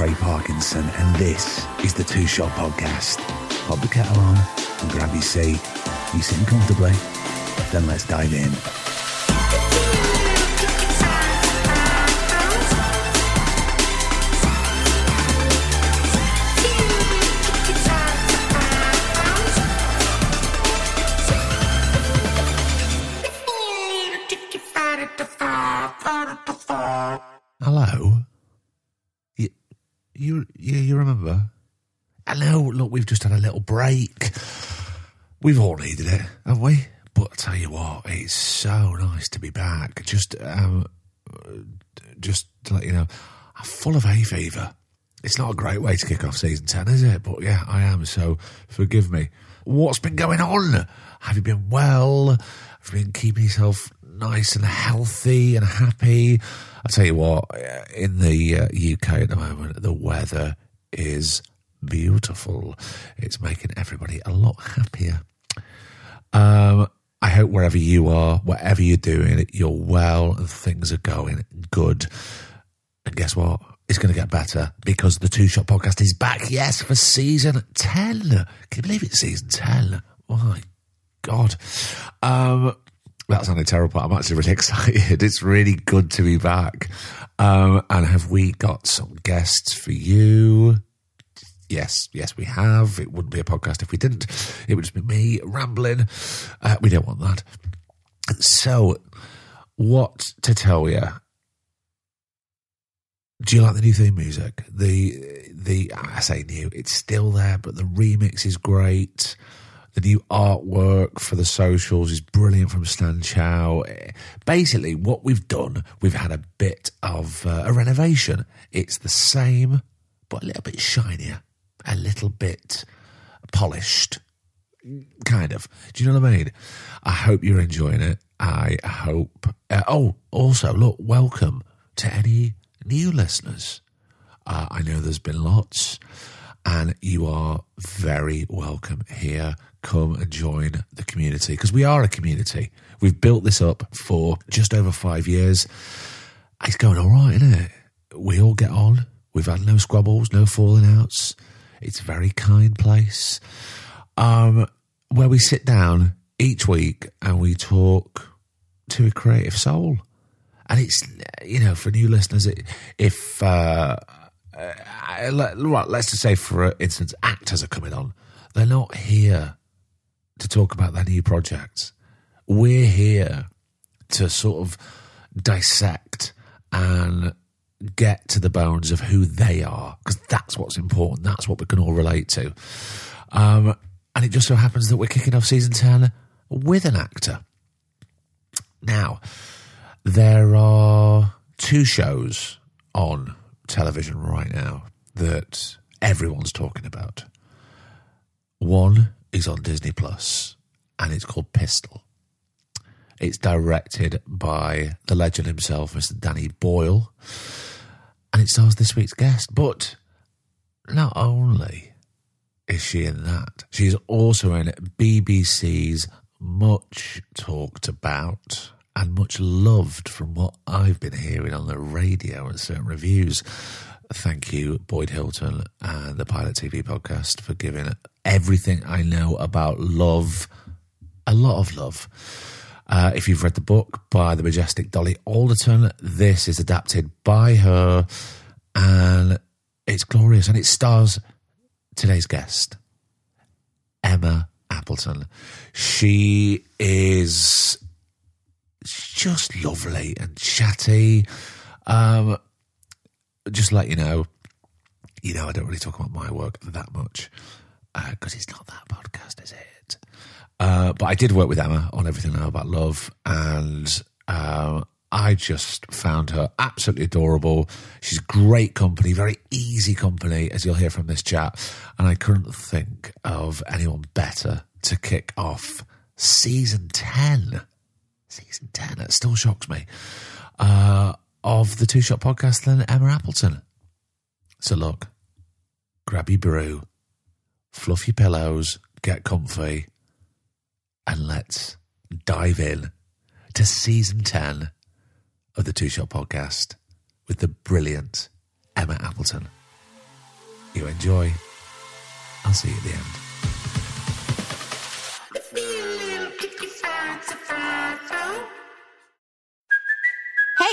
Craig Parkinson, and this is the Two Shot Podcast. Pop the kettle on and grab your seat. You sitting comfortably? Then let's dive in. Hello. You, you, you, remember? Hello. Look, we've just had a little break. We've all needed it, haven't we? But I tell you what, it's so nice to be back. Just, um, just to let you know, I'm full of hay fever. It's not a great way to kick off season 10, is it? But yeah, I am, so forgive me. What's been going on? Have you been well? Have you been keeping yourself nice and healthy and happy? I tell you what, in the uh, UK at the moment, the weather is beautiful. It's making everybody a lot happier. Um, I hope wherever you are, whatever you're doing, you're well and things are going good. And guess what? It's going to get better because the Two Shot Podcast is back. Yes, for season 10. Can you believe it's season 10? My God. Um, that sounded terrible. I'm actually really excited. It's really good to be back. Um, and have we got some guests for you? Yes, yes, we have. It wouldn't be a podcast if we didn't. It would just be me rambling. Uh, we don't want that. So, what to tell you? Do you like the new theme music? The the I say new, it's still there, but the remix is great. The new artwork for the socials is brilliant from Stan Chow. Basically, what we've done, we've had a bit of uh, a renovation. It's the same, but a little bit shinier, a little bit polished, kind of. Do you know what I mean? I hope you're enjoying it. I hope. Uh, oh, also, look, welcome to any new listeners. Uh, I know there's been lots, and you are very welcome here. Come and join the community because we are a community. We've built this up for just over five years. It's going all right, isn't it? We all get on. We've had no squabbles, no falling outs. It's a very kind place um, where we sit down each week and we talk to a creative soul. And it's, you know, for new listeners, it, if, uh, uh, let, let's just say, for instance, actors are coming on, they're not here to talk about their new projects. We're here to sort of dissect and get to the bones of who they are because that's what's important. That's what we can all relate to. Um, and it just so happens that we're kicking off season 10 with an actor. Now, there are two shows on television right now that everyone's talking about. One is on Disney Plus, and it's called Pistol. It's directed by the legend himself, Mr. Danny Boyle, and it stars this week's guest. But not only is she in that, she's also in BBC's much talked about and much loved from what I've been hearing on the radio and certain reviews. Thank you, Boyd Hilton and the Pilot TV podcast for giving everything I know about love, a lot of love. Uh, if you've read the book by the majestic Dolly Alderton, this is adapted by her and it's glorious and it stars today's guest, Emma Appleton. She is just lovely and chatty. Um, just let you know, you know, I don't really talk about my work that much because uh, it's not that podcast, is it? Uh, but I did work with Emma on Everything I Know About Love, and um, I just found her absolutely adorable. She's great company, very easy company, as you'll hear from this chat. And I couldn't think of anyone better to kick off season 10. Season 10, it still shocks me. Uh, of the Two Shot podcast than Emma Appleton. So look, grab your brew, fluff your pillows, get comfy, and let's dive in to season 10 of the Two Shot podcast with the brilliant Emma Appleton. You enjoy. I'll see you at the end.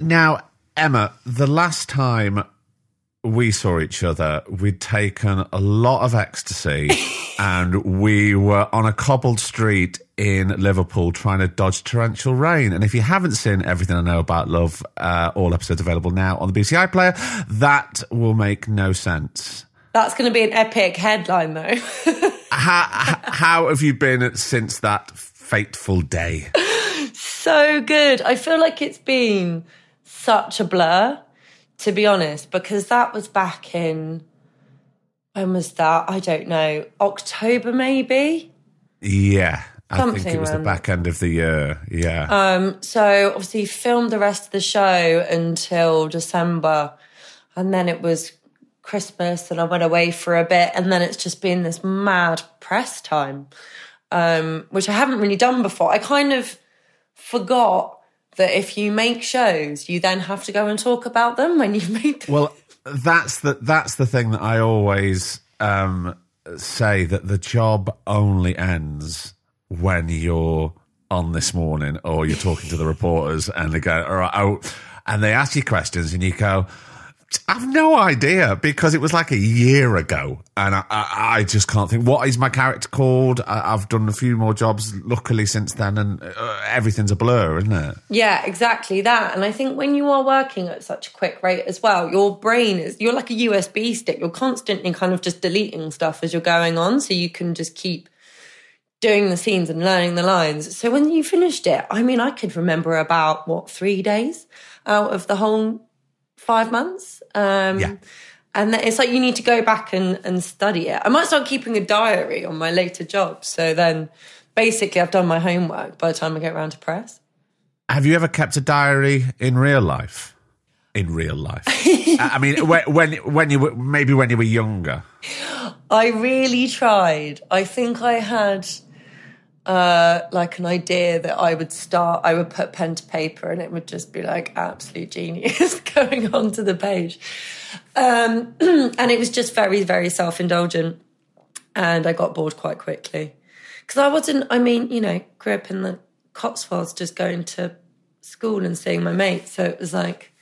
Now, Emma, the last time we saw each other, we'd taken a lot of ecstasy and we were on a cobbled street in Liverpool trying to dodge torrential rain. And if you haven't seen Everything I Know About Love, uh, all episodes available now on the BBC iPlayer, that will make no sense. That's going to be an epic headline, though. how, how have you been since that fateful day? So good. I feel like it's been such a blur, to be honest, because that was back in, when was that? I don't know, October maybe? Yeah. I think it was the back end of the year. Yeah. Um, so obviously filmed the rest of the show until December. And then it was Christmas and I went away for a bit. And then it's just been this mad press time, um, which I haven't really done before. I kind of forgot that if you make shows, you then have to go and talk about them when you've made them. Well, that's the that's the thing that I always um, say that the job only ends when you're on this morning or you're talking to the reporters and they go, all right, oh, and they ask you questions and you go, I've no idea because it was like a year ago, and I, I, I just can't think. What is my character called? I, have done a few more jobs, luckily, since then, and uh, everything's a blur, isn't it? Yeah, exactly that. And I think when you are working at such a quick rate as well, your brain is you're like a USB stick. You're constantly kind of just deleting stuff as you're going on, so you can just keep doing the scenes and learning the lines. So when you finished it, I mean, I could remember about what three days out of the whole five months. Um, yeah. And it's like you need to go back and, and study it. I might start keeping a diary on my later jobs. So then basically I've done my homework by the time I get around to press. Have you ever kept a diary in real life? In real life, I mean, when, when when you were maybe when you were younger. I really tried. I think I had uh, like an idea that I would start, I would put pen to paper and it would just be like absolute genius going onto the page. Um, and it was just very, very self indulgent. And I got bored quite quickly. Because I wasn't, I mean, you know, grew up in the Cotswolds just going to school and seeing my mates. So it was like,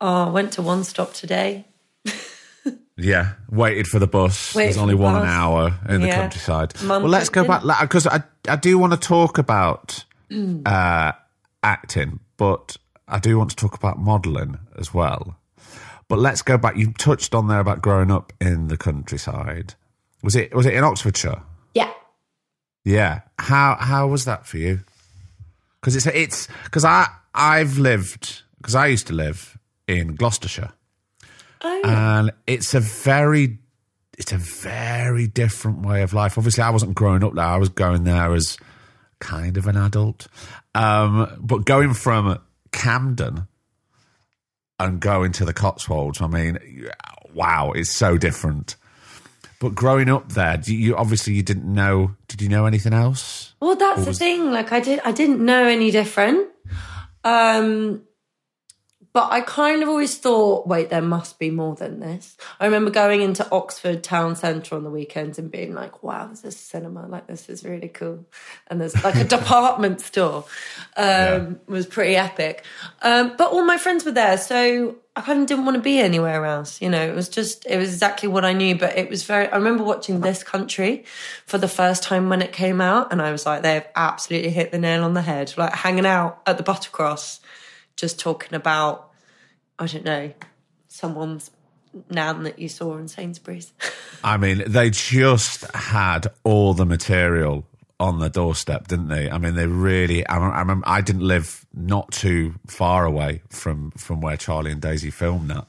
oh, I went to one stop today. Yeah, waited for the bus. Wait There's only one bus. hour in the countryside. Month well, let's go back because I I do want to talk about uh, acting, but I do want to talk about modelling as well. But let's go back. You touched on there about growing up in the countryside. Was it was it in Oxfordshire? Yeah. Yeah. How how was that for you? Because it's it's because I I've lived because I used to live in Gloucestershire, Oh, and it's a very it's a very different way of life. Obviously, I wasn't growing up there. I was going there as kind of an adult, um, but going from Camden and going to the Cotswolds, I mean, wow, it's so different. But growing up there, you obviously you didn't know. Did you know anything else? Well, that's the thing. Like, I did, I didn't know any different. Um, but I kind of always thought, wait, there must be more than this. I remember going into Oxford town centre on the weekends and being like, wow, there's a cinema. Like, this is really cool. And there's like a department store. Um, Yeah. was pretty epic. Um, but all my friends were there. So I kind of didn't want to be anywhere else. You know, it was just, it was exactly what I knew. But it was very, I remember watching This Country for the first time when it came out. And I was like, they've absolutely hit the nail on the head. Like hanging out at the Buttercross, just talking about, I don't know, someone's nan that you saw in Sainsbury's. I mean, they just had all the material on the doorstep, didn't they? I mean, they really. I, I remember I didn't live not too far away from from where Charlie and Daisy filmed that.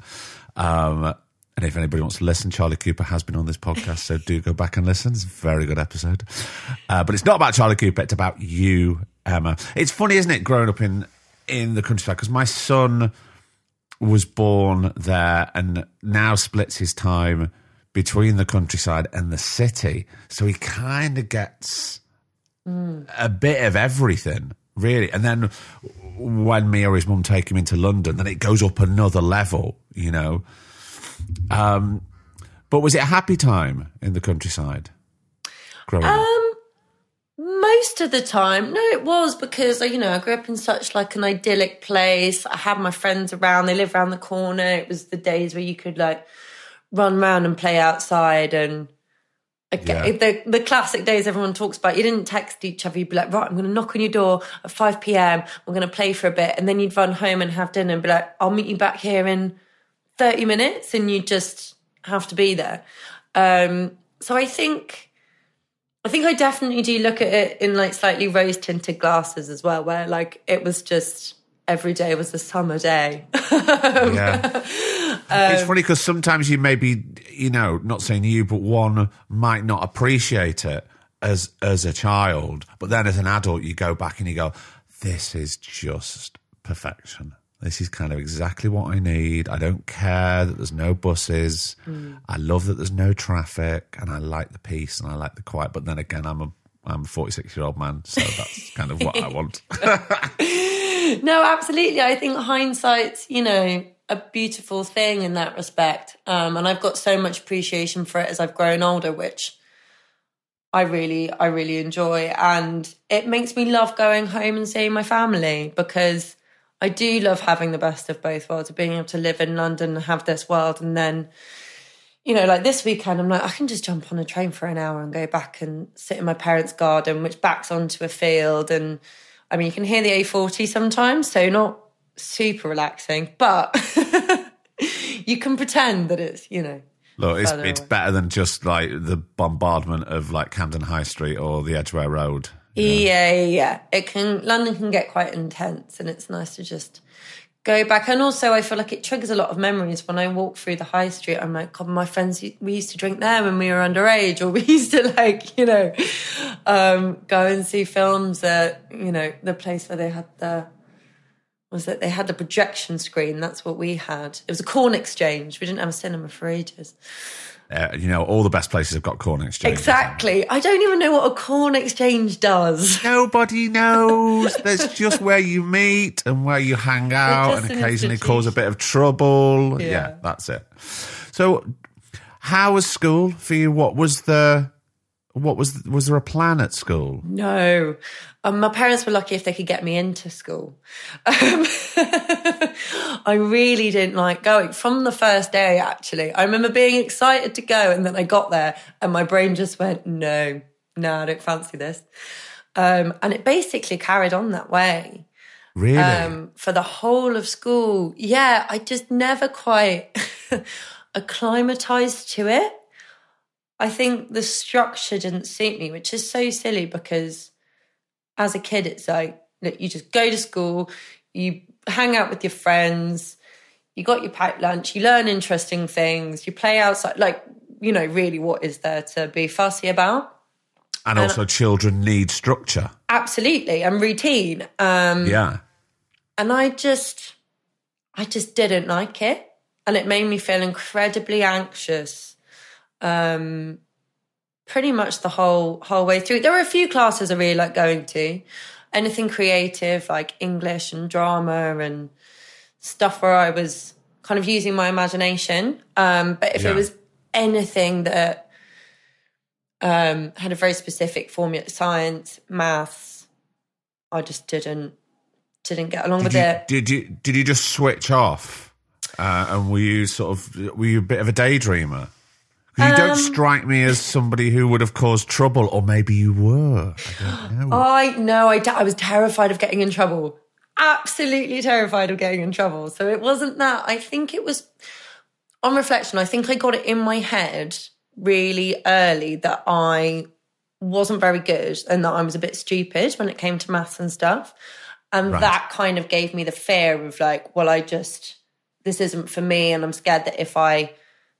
Um, and if anybody wants to listen, Charlie Cooper has been on this podcast, so do go back and listen. It's a very good episode. Uh, but it's not about Charlie Cooper; it's about you, Emma. It's funny, isn't it, growing up in in the countryside? Because my son was born there and now splits his time between the countryside and the city. So he kind of gets a bit of everything, really. And then when me or his mum take him into London, then it goes up another level, you know. Um, but was it a happy time in the countryside? Growing up? Most of the time, no, it was because you know I grew up in such like an idyllic place. I had my friends around; they lived around the corner. It was the days where you could like run around and play outside, and again, Yeah. the the classic days everyone talks about. You didn't text each other; you'd be like, "Right, I'm going to knock on your door at five p.m. We're going to play for a bit," and then you'd run home and have dinner and be like, "I'll meet you back here in 30 minutes," and you just have to be there. Um, so I think. I think I definitely do look at it in like slightly rose tinted glasses as well, where like it was just every day was a summer day. Yeah. Um, it's funny because sometimes you maybe, you know, not saying you, but one might not appreciate it as as a child, but then as an adult, you go back and you go, "This is just perfection. This is kind of exactly what I need. I don't care that there's no buses. I love that there's no traffic, and I like the peace and I like the quiet. But then again, I'm a I'm a 46 year old man, so that's kind of what I want. no, absolutely. I think hindsight's, you know, a beautiful thing in that respect. Um, and I've got so much appreciation for it as I've grown older, which I really, I really enjoy. And it makes me love going home and seeing my family because I do love having the best of both worlds, of being able to live in London and have this world. And then, you know, like this weekend, I'm like, I can just jump on a train for an hour and go back and sit in my parents' garden, which backs onto a field. And I mean, you can hear the A40 sometimes, so not super relaxing, but you can pretend that it's, you know, Look, it's, it's better than just like the bombardment of like Camden High Street or the Edgware Road. Yeah, yeah, yeah. It can London can get quite intense, and it's nice to just go back. And also, I feel like it triggers a lot of memories when I walk through the high street. I'm like, God, my friends, we used to drink there when we were underage, or we used to like, you know, um, go and see films at you know the place where they had the was that they had the projection screen. That's what we had. It was a corn exchange. We didn't have a cinema for ages. Uh, you know, all the best places have got corn exchange. Exactly. I don't even know what a corn exchange does. Nobody knows. That's just where you meet and where you hang out and an occasionally cause a bit of trouble. Yeah. Yeah. that's it. So, how was school for you? What was the what was was there a plan at school? No. Um, my parents were lucky if they could get me into school. Um, I really didn't like going from the first day, actually. I remember being excited to go, and then I got there, and my brain just went, no, no, I don't fancy this. Um, and it basically carried on that way Really? um, for the whole of school. Yeah, I just never quite acclimatized to it. I think the structure didn't suit me, which is so silly because as a kid, it's like that you just go to school, you hang out with your friends, you got your packed lunch, you learn interesting things, you play outside. Like, you know, really, what is there to be fussy about? and also, children need structure. Absolutely, and routine. Um, Yeah. and I just, I just didn't like it, and it made me feel incredibly anxious. Um, pretty much the whole whole way through. There were a few classes I really like going to, anything creative like English and drama and stuff where I was kind of using my imagination. Um, but if Yeah. it was anything that um, had a very specific formula, science, maths, I just didn't didn't get along Did with you, it. did you did you just switch off? Uh, and were you sort of were you a bit of a daydreamer? You don't Um, strike me as somebody who would have caused trouble, or maybe you were. I don't know. I know. I, I was terrified of getting in trouble. Absolutely terrified of getting in trouble. So it wasn't that. I think it was, on reflection, I think I got it in my head really early that I wasn't very good and that I was a bit stupid when it came to maths and stuff. And Right. that kind of gave me the fear of like, well, I just, this isn't for me. And I'm scared that if I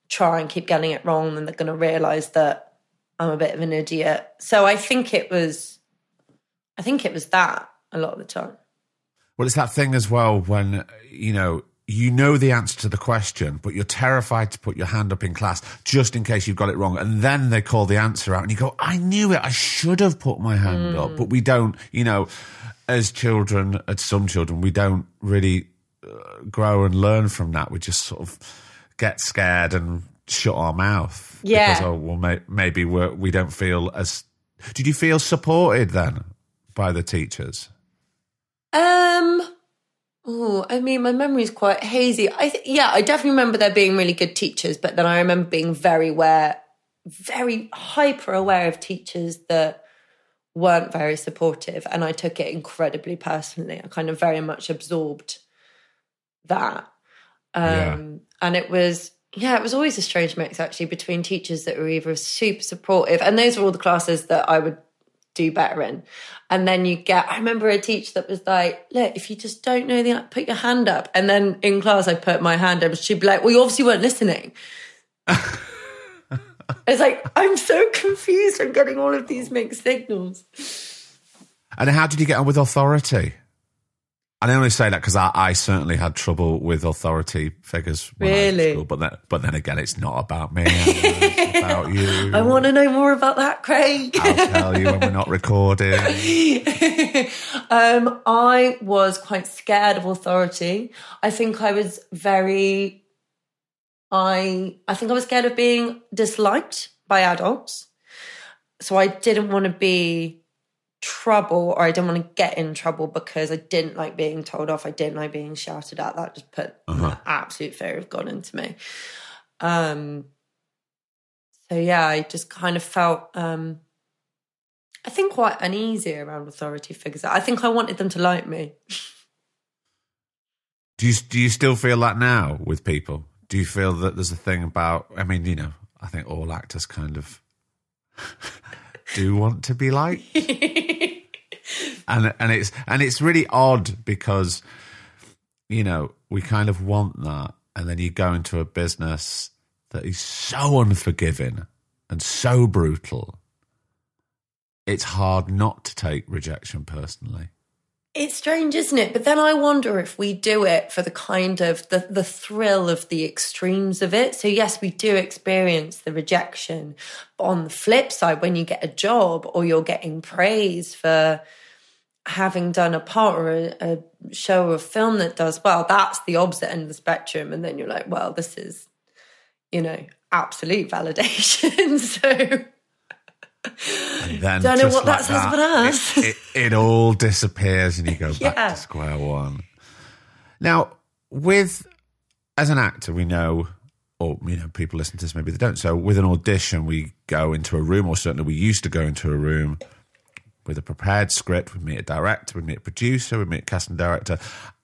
try and keep getting it wrong, then they're going to realize that I'm a bit of an idiot. So I think it was, I think it was that a lot of the time. Well, it's that thing as well when you know you know the answer to the question, but you're terrified to put your hand up in class just in case you've got it wrong, and then they call the answer out, and you go, "I knew it. I should have put my hand up," but we don't. You know, as children, as some children, we don't really uh, grow and learn from that. We just sort of get scared and shut our mouth. Yeah. Because, oh, well, may- maybe we're, we don't feel as. Did you feel supported then by the teachers? Um, oh, I mean, my memory is quite hazy. I th- yeah, I definitely remember there being really good teachers, but then I remember being very aware, very hyper aware of teachers that weren't very supportive, and I took it incredibly personally. I kind of very much absorbed that, um, Yeah. And it was. Yeah, it was always a strange mix actually between teachers that were either super supportive, and those were all the classes that I would do better in. And then you get, I remember a teacher that was like, look, if you just don't know the, put your hand up. And then in class, I put my hand up. She'd be like, well, you obviously weren't listening. it's like, I'm so confused. I'm getting all of these mixed signals. And how did you get on with authority? And I only say that because I, I certainly had trouble with authority figures when I was Really? school. But then, but then again, it's not about me. It's about you. I want to know more about that, Craig. I'll tell you when we're not recording. um, I was quite scared of authority. I think I was very, I, I think I was scared of being disliked by adults. So I didn't want to be trouble or I didn't want to get in trouble because I didn't like being told off. I didn't like being shouted at. That just put an absolute fear of God into me. Um, so yeah, I just kind of felt, um, I think quite uneasy around authority figures. I think I wanted them to like me. Do you do you still feel that now with people? Do you feel that there's a thing about? I mean, you know, I think all actors kind of do want to be liked, and and it's and it's really odd because you know we kind of want that, and then you go into a business that is so unforgiving and so brutal. It's hard not to take rejection personally. It's strange, isn't it? But then I wonder if we do it for the kind of the, the thrill of the extremes of it. So yes, we do experience the rejection. But on the flip side, when you get a job or you're getting praise for having done a part or a, a show or a film that does well, that's the opposite end of the spectrum. And then you're like, well, this is, you know, absolute validation. so And then Don't know what that says about us. It, it, it all disappears and you go back to square one. Now, with as an actor, we know, or you know, people listen to this maybe they don't. So, with an audition, we go into a room, or certainly we used to go into a room, with a prepared script. We'd meet a director, we'd meet a producer, we'd meet a casting director,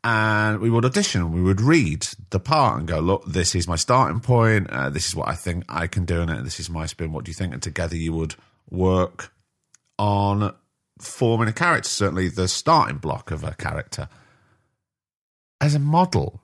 and we would audition. We would read the part and go, "Look, this is my starting point. Uh, this is what I think I can do in it. This is my spin. What do you think?" And together, you would work on forming a character. Certainly, the starting block of a character. As a model,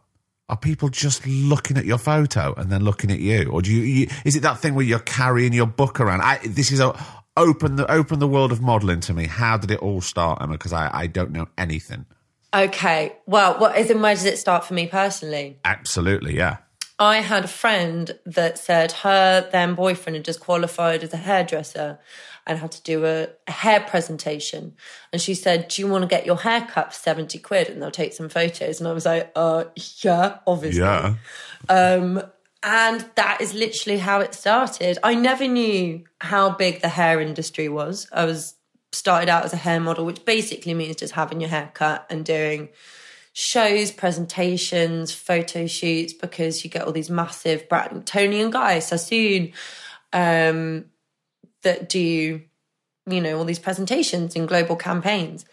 are people just looking at your photo and then looking at you, or do you? you is it that thing where you're carrying your book around? I, this is a open the open the world of modelling to me. How did it all start, Emma? Because I, I don't know anything. Okay. Well, what is in where does it start for me personally? Absolutely, yeah. I had a friend that said her then boyfriend had just qualified as a hairdresser and had to do a, a hair presentation. And she said, Do you want to get your hair cut for 70 quid? And they'll take some photos. And I was like, uh, yeah, obviously. Yeah. Um, and that is literally how it started. I never knew how big the hair industry was. I was started out as a hair model, which basically means just having your hair cut and doing shows, presentations, photo shoots, because you get all these massive brand Toni and Guy Sassoon um, that do, you know, all these presentations in global campaigns.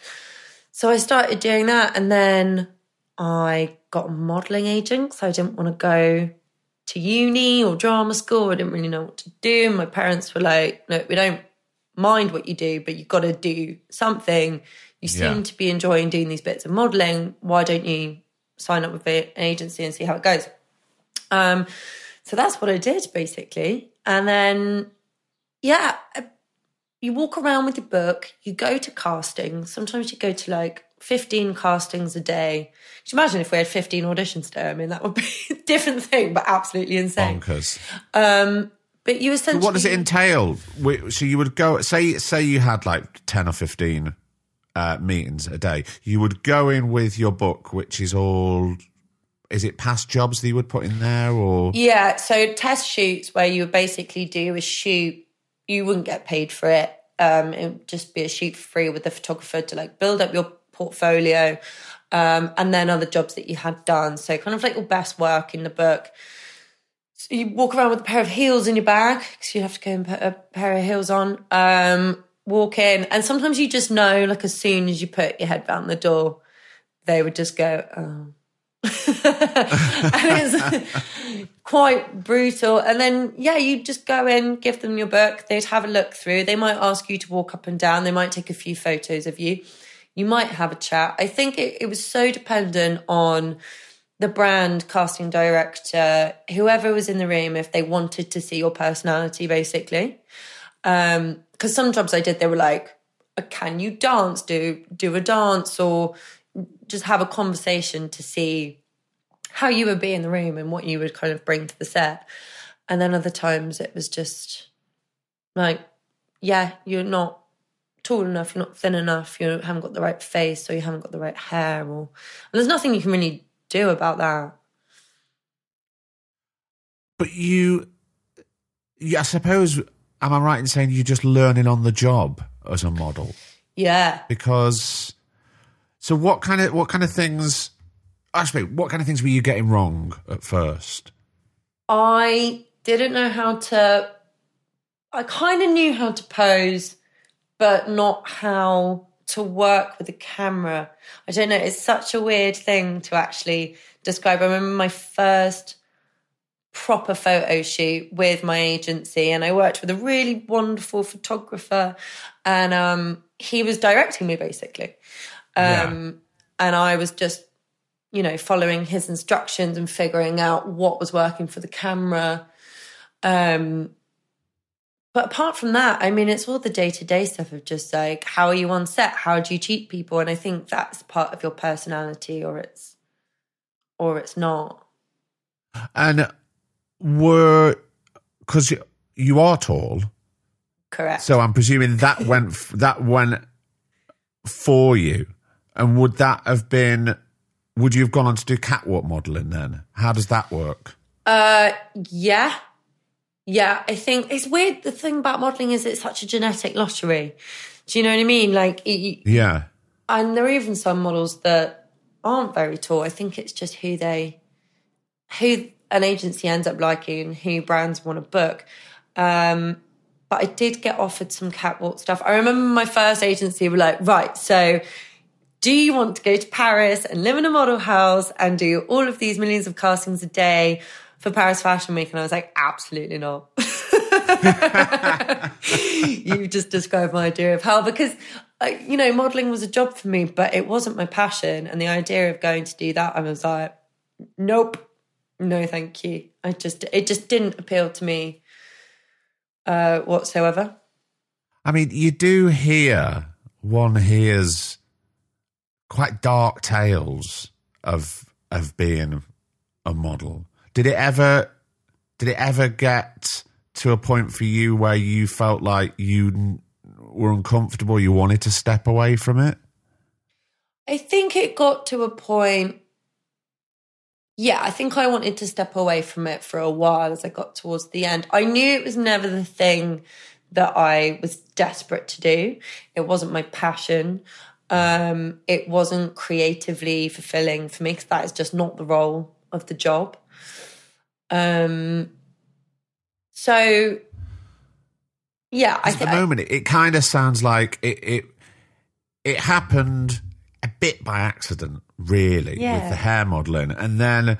So I started doing that and then I got a modelling agent so I didn't want to go to uni or drama school. I didn't really know what to do. My parents were like, no, we don't mind what you do, but you've got to do something. You seem Yeah. to be enjoying doing these bits of modeling. Why don't you sign up with an agency and see how it goes? Um, so that's what I did basically. And then, yeah, you walk around with your book, you go to castings. Sometimes you go to like 15 castings a day. Could you imagine if we had 15 auditions a day? I mean, that would be a different thing, but absolutely insane. Bonkers. Um, but you essentially. What does it entail? So you would go say say you had like ten or fifteen uh, meetings a day. You would go in with your book, which is all. Is it past jobs that you would put in there, or Yeah, so test shoots where you would basically do a shoot, you wouldn't get paid for it. Um, it would just be a shoot for free with the photographer to like build up your portfolio, um, and then other jobs that you had done. So kind of like your best work in the book. So you walk around with a pair of heels in your bag because you have to go and put a pair of heels on. Um, walk in, and sometimes you just know, like as soon as you put your head down the door, they would just go, "Oh." and it's quite brutal. And then, yeah, you just go in, give them your book, they'd have a look through. They might ask you to walk up and down, they might take a few photos of you. You might have a chat. I think it, it was so dependent on the brand, casting director, whoever was in the room, if they wanted to see your personality, basically. Um, because some jobs I did, they were like, "Uh, "Can you dance? Do do a dance, or just have a conversation to see how you would be in the room and what you would kind of bring to the set." And then other times it was just like, "Yeah, you're not tall enough, you're not thin enough, you haven't got the right face, or you haven't got the right hair, or and there's nothing you can really do about that." but you, yeah, I suppose. Am I right in saying you're just learning on the job as a model? Yeah. Because, so what kind of what kind of things? Actually, what kind of things were you getting wrong at first? I didn't know how to. I kind of knew how to pose, but not how to work with a camera. I don't know. It's such a weird thing to actually describe. I remember my first proper photo shoot with my agency, and I worked with a really wonderful photographer, and um, he was directing me basically. Um, And I was just you know, following his instructions and figuring out what was working for the camera. Um, but apart from that, I mean, it's all the day to day stuff of just like, how are you on set? How do you treat people? And I think that's part of your personality, or it's, or it's not. And were because you, you are tall, Correct. so I'm presuming that went that went for you. And would that have been? Would you have gone on to do catwalk modelling then? How does that work? Uh, yeah, yeah. I think it's weird. The thing about modeling is it's such a genetic lottery. Do you know what I mean? Like, it, Yeah, and there are even some models that aren't very tall. I think it's just who they, who an agency ends up liking, and who brands want to book. Um, but I did get offered some catwalk stuff. I remember my first agency were like, right, so do you want to go to Paris and live in a model house and do all of these millions of castings a day for Paris Fashion Week? And I was like, absolutely not. you just described my idea of hell because, uh, you know, modeling was a job for me, but it wasn't my passion. And the idea of going to do that, I was like, nope, no, thank you. I just, it just didn't appeal to me uh, whatsoever. I mean, you do hear, one hears quite dark tales of of being a model. Did it ever did it ever get to a point for you where you felt like you were uncomfortable, you wanted to step away from it? I think it got to a point. Yeah, I think I wanted to step away from it for a while as I got towards the end. I knew it was never the thing that I was desperate to do. It wasn't my passion. Um, it wasn't creatively fulfilling for me because that is just not the role of the job. Um, so, yeah, I At the moment, it, it kind of sounds like it, it it happened a bit by accident, really, with the hair modelling, and then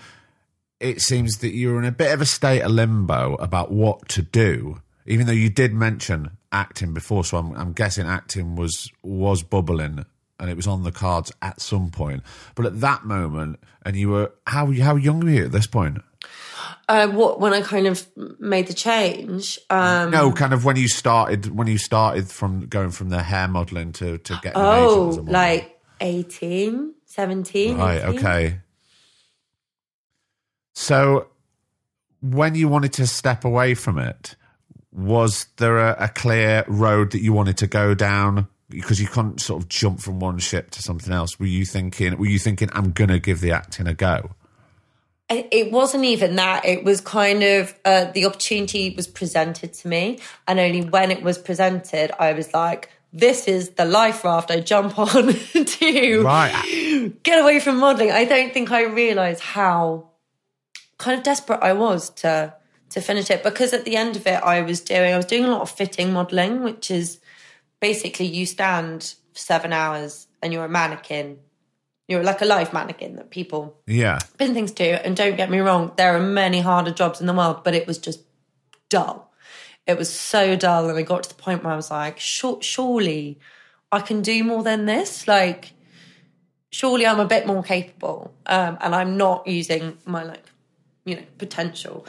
it seems that you were in a bit of a state of limbo about what to do, even though you did mention acting before. So I'm, I'm guessing acting was was bubbling and it was on the cards at some point. But at that moment, and you were how how young were you at this point? Uh, what when I kind of made the change. Um, no, kind of when you started when you started from going from the hair modelling to to getting oh, like 18, 17. Right, 18. okay. So, when you wanted to step away from it, was there a, a clear road that you wanted to go down? Because you can't sort of jump from one ship to something else. Were you thinking? Were you thinking, "I'm gonna give the acting a go"? It wasn't even that. It was kind of uh, the opportunity was presented to me, and only when it was presented, I was like, "This is the life raft I jump on to Right. get away from modeling." I don't think I realised how kind of desperate I was to to finish it because at the end of it, I was doing I was doing a lot of fitting modeling, which is basically you stand for seven hours and you're a mannequin. You're like a live mannequin that people Yeah. been things to. And don't get me wrong, there are many harder jobs in the world, but it was just dull. It was so dull. And I got to the point where I was like, surely I can do more than this. Like, surely I'm a bit more capable. Um, and I'm not using my, like, you know, potential,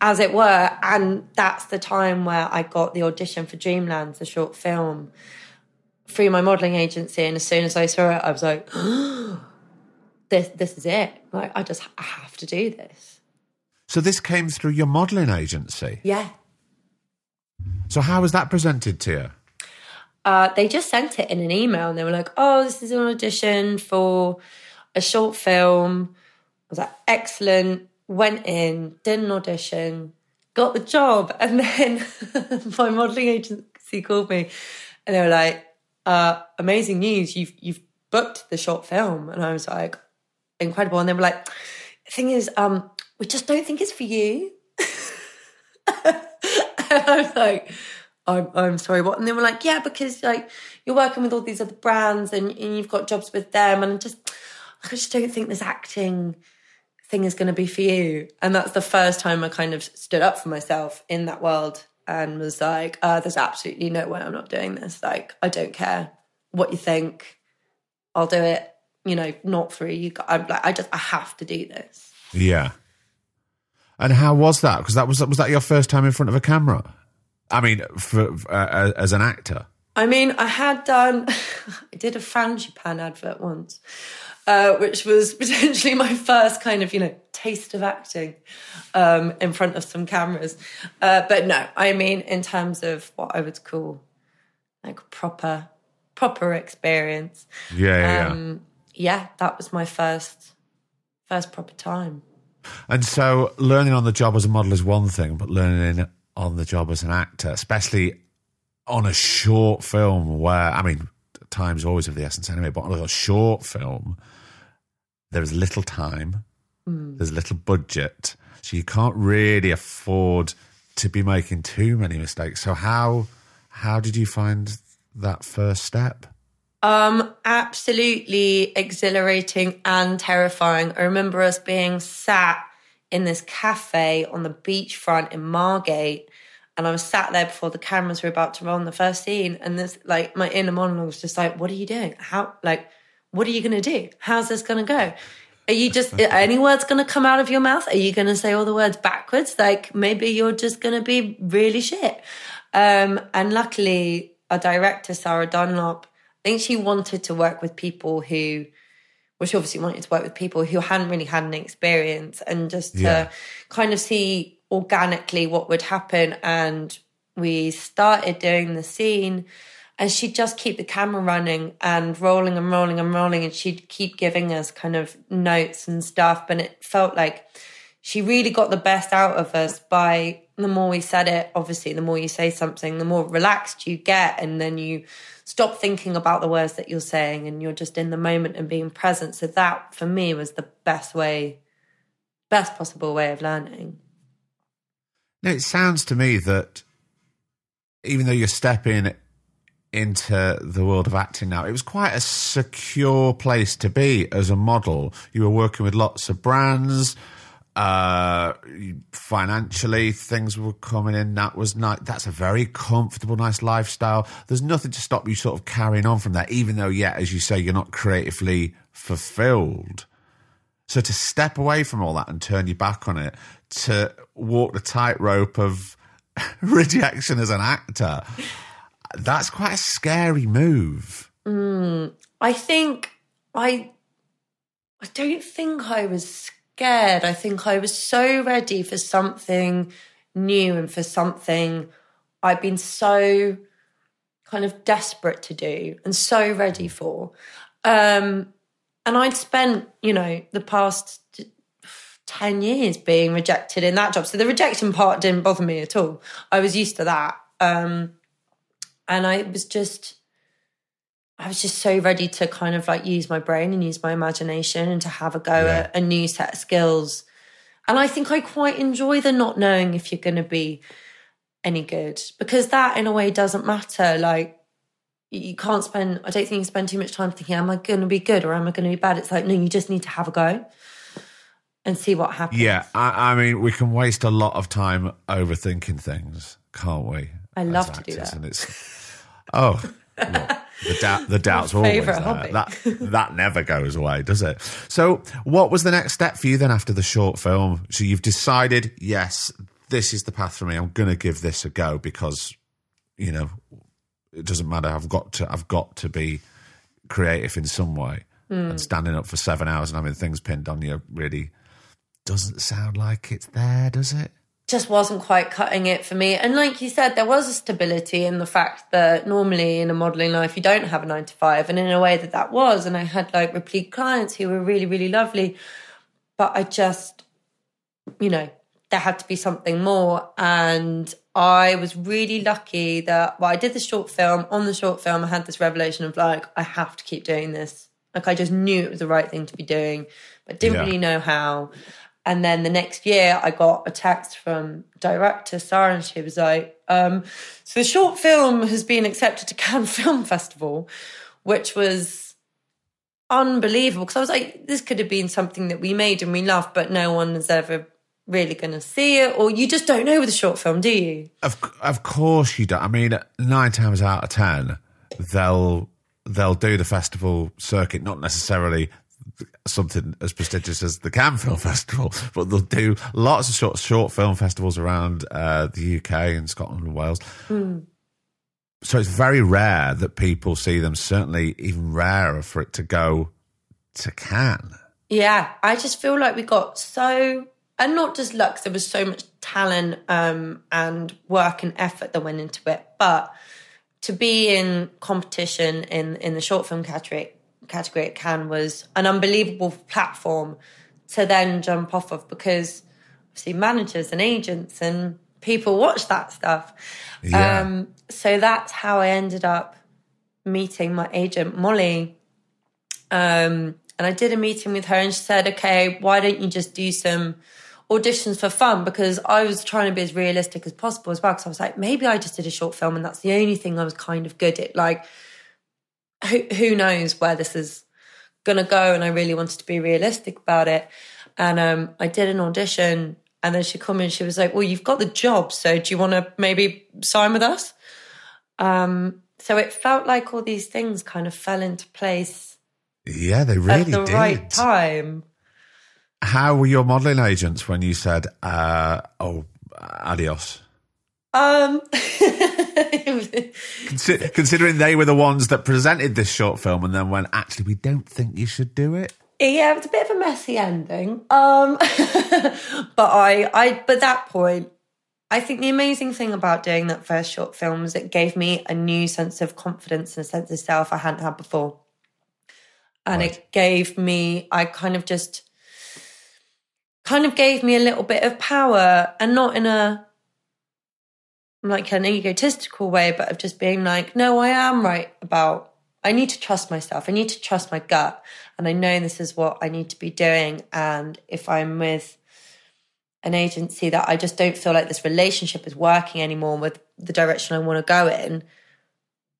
as it were. And that's the time where I got the audition for Dreamlands, the short film, through my modeling agency. And as soon as I saw it, I was like, this this is it. Like I just I have to do this. So this came through your modelling agency. Yeah. So how was that presented to you? Uh, they just sent it in an email and they were like, "Oh, this is an audition for a short film." I was like, "Excellent." Went in, did an audition, got the job, and then my modeling agency called me, and they were like, uh, "Amazing news! You've you've booked the short film." And I was like, "Incredible!" And they were like, "The thing is, um, we just don't think it's for you." and I was like, I'm, I'm sorry, what? And they were like, yeah, because like you're working with all these other brands and, and you've got jobs with them, and just, I just don't think this acting thing is going to be for you. And that's the first time I kind of stood up for myself in that world and was like, uh, there's absolutely no way I'm not doing this. Like, I don't care what you think, I'll do it. You know, not through you. I'm like, I just, I have to do this. Yeah. And how was that? Because that was was that your first time in front of a camera? I mean, for, uh, as an actor. I mean, I had done, I did a Frangipan advert once, uh, which was potentially my first kind of, you know, taste of acting um, in front of some cameras. Uh, but no, I mean, in terms of what I would call like proper, proper experience. Yeah, yeah, yeah. Um, yeah, that was my first, first proper time. And so, learning on the job as a model is one thing, but learning on the job as an actor, especially on a short film, where I mean, time's always of the essence anyway. But on a short film, there is little time, there's little budget, so you can't really afford to be making too many mistakes. So how how did you find that first step? Um, absolutely exhilarating and terrifying. I remember us being sat in this cafe on the beachfront in Margate, and I was sat there before the cameras were about to roll in the first scene, and this like my inner monologue was just like, "What are you doing? How like what are you going to do? How's this going to go?" Are you just are any words going to come out of your mouth? Are you going to say all the words backwards? Like maybe you're just going to be really shit. Um, and luckily, our director Sarah Dunlop, I think she wanted to work with people who, well, she obviously wanted to work with people who hadn't really had any experience, and just to Yeah. kind of see organically what would happen. And we started doing the scene and she'd just keep the camera running and rolling and rolling and rolling and she'd keep giving us kind of notes and stuff. But it felt like she really got the best out of us by the more we said it. Obviously the more you say something the more relaxed you get and then you stop thinking about the words that you're saying and you're just in the moment and being present. So that for me was the best way best possible way of learning Now, it sounds to me that even though you're stepping into the world of acting now, it was quite a secure place to be as a model. You were working with lots of brands. Uh, financially, things were coming in. That was nice. That's a very comfortable, nice lifestyle. There's nothing to stop you sort of carrying on from that, even though, yeah, as you say, you're not creatively fulfilled. So to step away from all that and turn your back on it, to walk the tightrope of rejection as an actor, that's quite a scary move. I think I I don't think I was scared. I think I was so ready for something new and for something I've been so kind of desperate to do and so ready for. Um and I'd spent, you know, the past 10 years being rejected in that job. So the rejection part didn't bother me at all. I was used to that. Um and I was just I was just so ready to kind of like use my brain and use my imagination and to have a go Yeah. at a new set of skills. And I think I quite enjoy the not knowing if you're going to be any good because that in a way doesn't matter. Like you- you can't spend, I don't think you spend too much time thinking, am I going to be good or am I going to be bad? It's like, no, you just need to have a go and see what happens. Yeah, I, I mean, we can waste a lot of time overthinking things, can't we? I love to do that. And it's oh, the doubt, the doubts always there. hobby. That that never goes away, does it? So, what was the next step for you then after the short film? So you've decided, yes, this is the path for me. I'm going to give this a go because, you know, it doesn't matter. I've got to. I've got to be creative in some way. Hmm. And standing up for seven hours and having things pinned on you really doesn't sound like it's there, does it? just wasn't quite cutting it for me. And like you said, there was a stability in the fact that normally in a modeling life, you don't have a nine to five. And in a way that that was. And I had like replete clients who were really, really lovely. But I just, you know, there had to be something more. And I was really lucky that, well, I did the short film. On the short film, I had this revelation of like, I have to keep doing this. Like, I just knew it was the right thing to be doing, but didn't Yeah. really know how. And then the next year, I got a text from director Sarah, and she was like, um, "So the short film has been accepted to Cannes Film Festival," which was unbelievable because I was like, "This could have been something that we made and we loved, but no one is ever really going to see it, or you just don't know with a short film, do you?" Of of course you don't. I mean, nine times out of ten, they'll they'll do the festival circuit, not necessarily something as prestigious as the Cannes Film Festival, but they'll do lots of short short film festivals around uh, the UK and Scotland and Wales. So it's very rare that people see them. Certainly, even rarer for it to go to Cannes. Yeah, I just feel like we got so, and not just luck. there was so much talent um, and work and effort that went into it, but to be in competition in in the short film category category at Cannes was an unbelievable platform to then jump off of because obviously managers and agents and people watch that stuff. Yeah. Um, so that's how I ended up meeting my agent Molly. Um, and I did a meeting with her, and she said, "Okay, why don't you just do some auditions for fun because I was trying to be as realistic as possible as well. Because I was like, maybe I just did a short film and that's the only thing I was kind of good at. Like, who, who knows where this is going to go? And I really wanted to be realistic about it. And um, I did an audition and then she come in, she was like, Well, you've got the job, so do you want to maybe sign with us? Um, so it felt like all these things kind of fell into place Yeah, they really did. at the did. right time. How were your modelling agents when you said, uh, "Oh, adios"? Um, Consi- considering they were the ones that presented this short film and then went, actually, we don't think you should do it. yeah, it's a bit of a messy ending. Um, but I, I, but that point, I think the amazing thing about doing that first short film was it gave me a new sense of confidence and a sense of self I hadn't had before. And it gave me, I kind of just, kind of gave me a little bit of power and not in a, like an egotistical way, but of just being like, no, I am right about, I need to trust myself. I need to trust my gut. And I know this is what I need to be doing. And if I'm with an agency that I just don't feel like this relationship is working anymore with the direction I want to go in,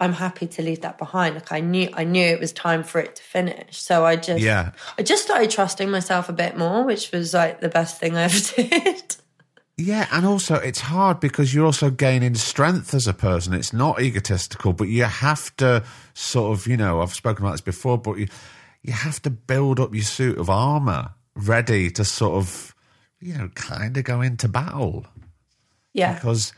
I'm happy to leave that behind. Like I knew, I knew it was time for it to finish. So I just, Yeah. I just started trusting myself a bit more, which was like the best thing I ever did. Yeah, and also it's hard because you're also gaining strength as a person. It's not egotistical, but you have to sort of, you know, I've spoken about this before, but you you have to build up your suit of armor ready to sort of, you know, kind of go into battle yeah. because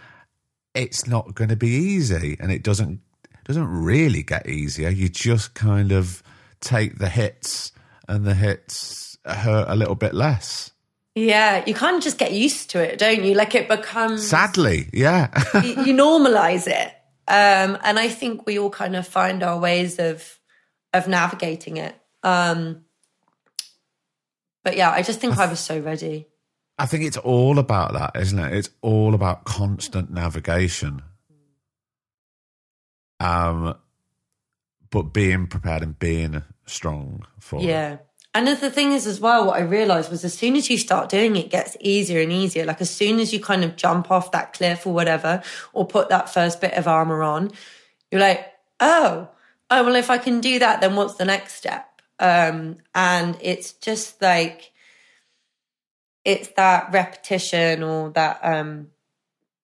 it's not going to be easy, and it doesn't doesn't really get easier. You just kind of take the hits, and the hits hurt a little bit less. Yeah. You kind of just get used to it, don't you? Like it becomes. Sadly, yeah. you, you normalize it. Um, and I think we all kind of find our ways of of navigating it. Um, but yeah, I just think I was so ready. I think it's all about that, isn't it? It's all about constant navigation. Um, but being prepared and being strong for. Yeah. And the thing is, as well, what I realized was as soon as you start doing it, it gets easier and easier. Like as soon as you kind of jump off that cliff or whatever, or put that first bit of armor on, you're like, oh, oh, well, if I can do that, then what's the next step? Um, and it's just like, it's that repetition or that, um,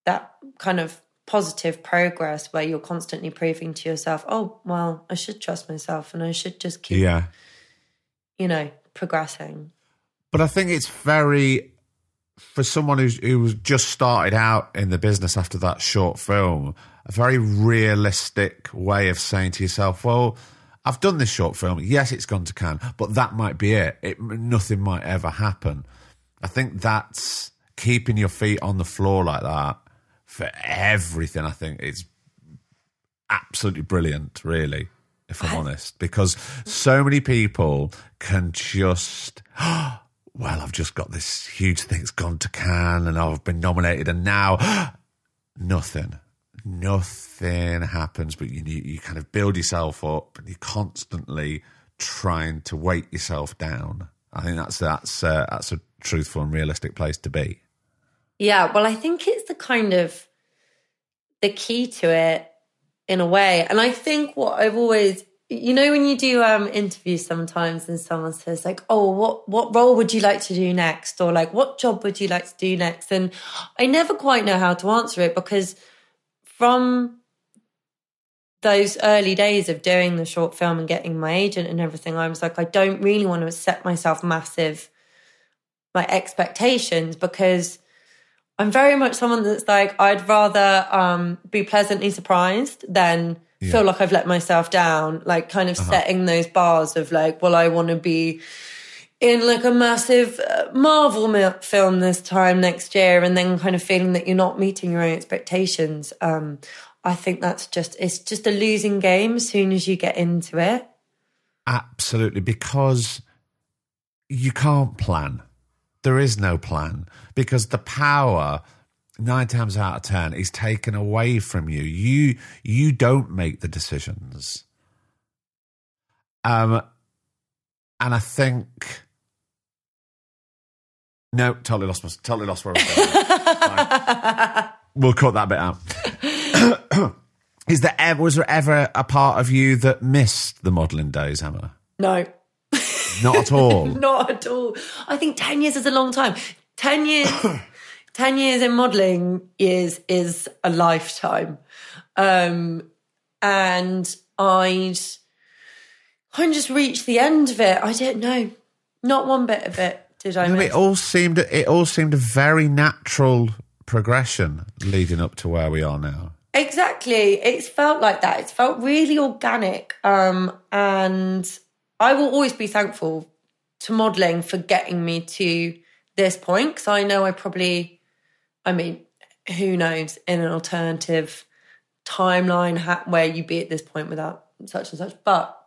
that kind of positive progress where you're constantly proving to yourself, oh, well, I should trust myself and I should just keep Yeah. You know, progressing. But I think it's very for someone who's who's just started out in the business after that short film, a very realistic way of saying to yourself, "Well, I've done this short film. Yes, it's gone to Cannes, but that might be it. It nothing might ever happen." I think that's keeping your feet on the floor like that for everything. I think it's absolutely brilliant, really, if I'm honest, because so many people can just, well, I've just got this huge thing that's gone to Cannes and I've been nominated, and now nothing, nothing happens. But you you kind of build yourself up, and you're constantly trying to weight yourself down. I think that's that's uh, that's a truthful and realistic place to be. Yeah, well, I think it's the kind of the key to it in a way. And I think what I've always you know when you do um interviews sometimes and someone says like, "Oh, what what role would you like to do next?" or like, "What job would you like to do next?" And I never quite know how to answer it because from those early days of doing the short film and getting my agent and everything, I was like, I don't really want to set myself massive my expectations because I'm very much someone that's like I'd rather um, be pleasantly surprised than feel like I've let myself down. Like kind of setting those bars of like, well, I want to be in like a massive uh, Marvel film this time next year, and then kind of feeling that you're not meeting your own expectations. Um, I think that's just it's just a losing game as soon as you get into it. Absolutely, because you can't plan. There is no plan because the power nine times out of ten is taken away from you. You you don't make the decisions. Um, and I think No, totally lost totally lost where I was going. We'll cut that bit out. Is there ever was there ever a part of you that missed the modelling days, Emma? No, Not at all. not at all. I think 10 years is a long time. 10 years, 10 years in modelling is, is a lifetime. Um, and I'd, I just reached the end of it. I don't know. Not one bit of it did I No, it all seemed it all seemed a very natural progression leading up to where we are now. Exactly. It's felt like that. It's felt really organic. Um, and I will always be thankful to modeling for getting me to this point because I know I probably, I mean, who knows, in an alternative timeline ha- where you'd be at this point without such and such. But,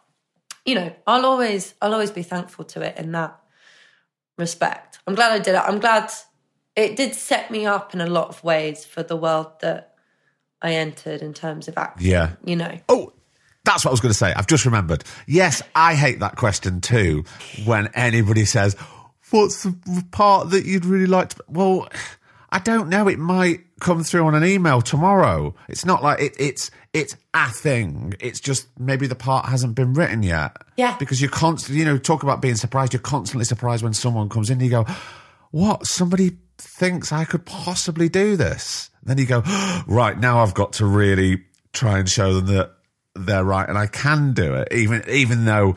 you know, I'll always, I'll always be thankful to it in that respect. I'm glad I did it. I'm glad it did set me up in a lot of ways for the world that I entered in terms of acting. Yeah. You know. Oh, that's what I was going to say. I've just remembered. Yes, I hate that question too. When anybody says, "What's the part that you'd really like to?" Well, I don't know. It might come through on an email tomorrow. It's not like it, it's it's a thing. It's just maybe the part hasn't been written yet. Yeah. Because you're constantly, you know, talk about being surprised. You're constantly surprised when someone comes in. and You go, "What? Somebody thinks I could possibly do this?" Then you go, "Right now, I've got to really try and show them that." They're right and I can do it, even even though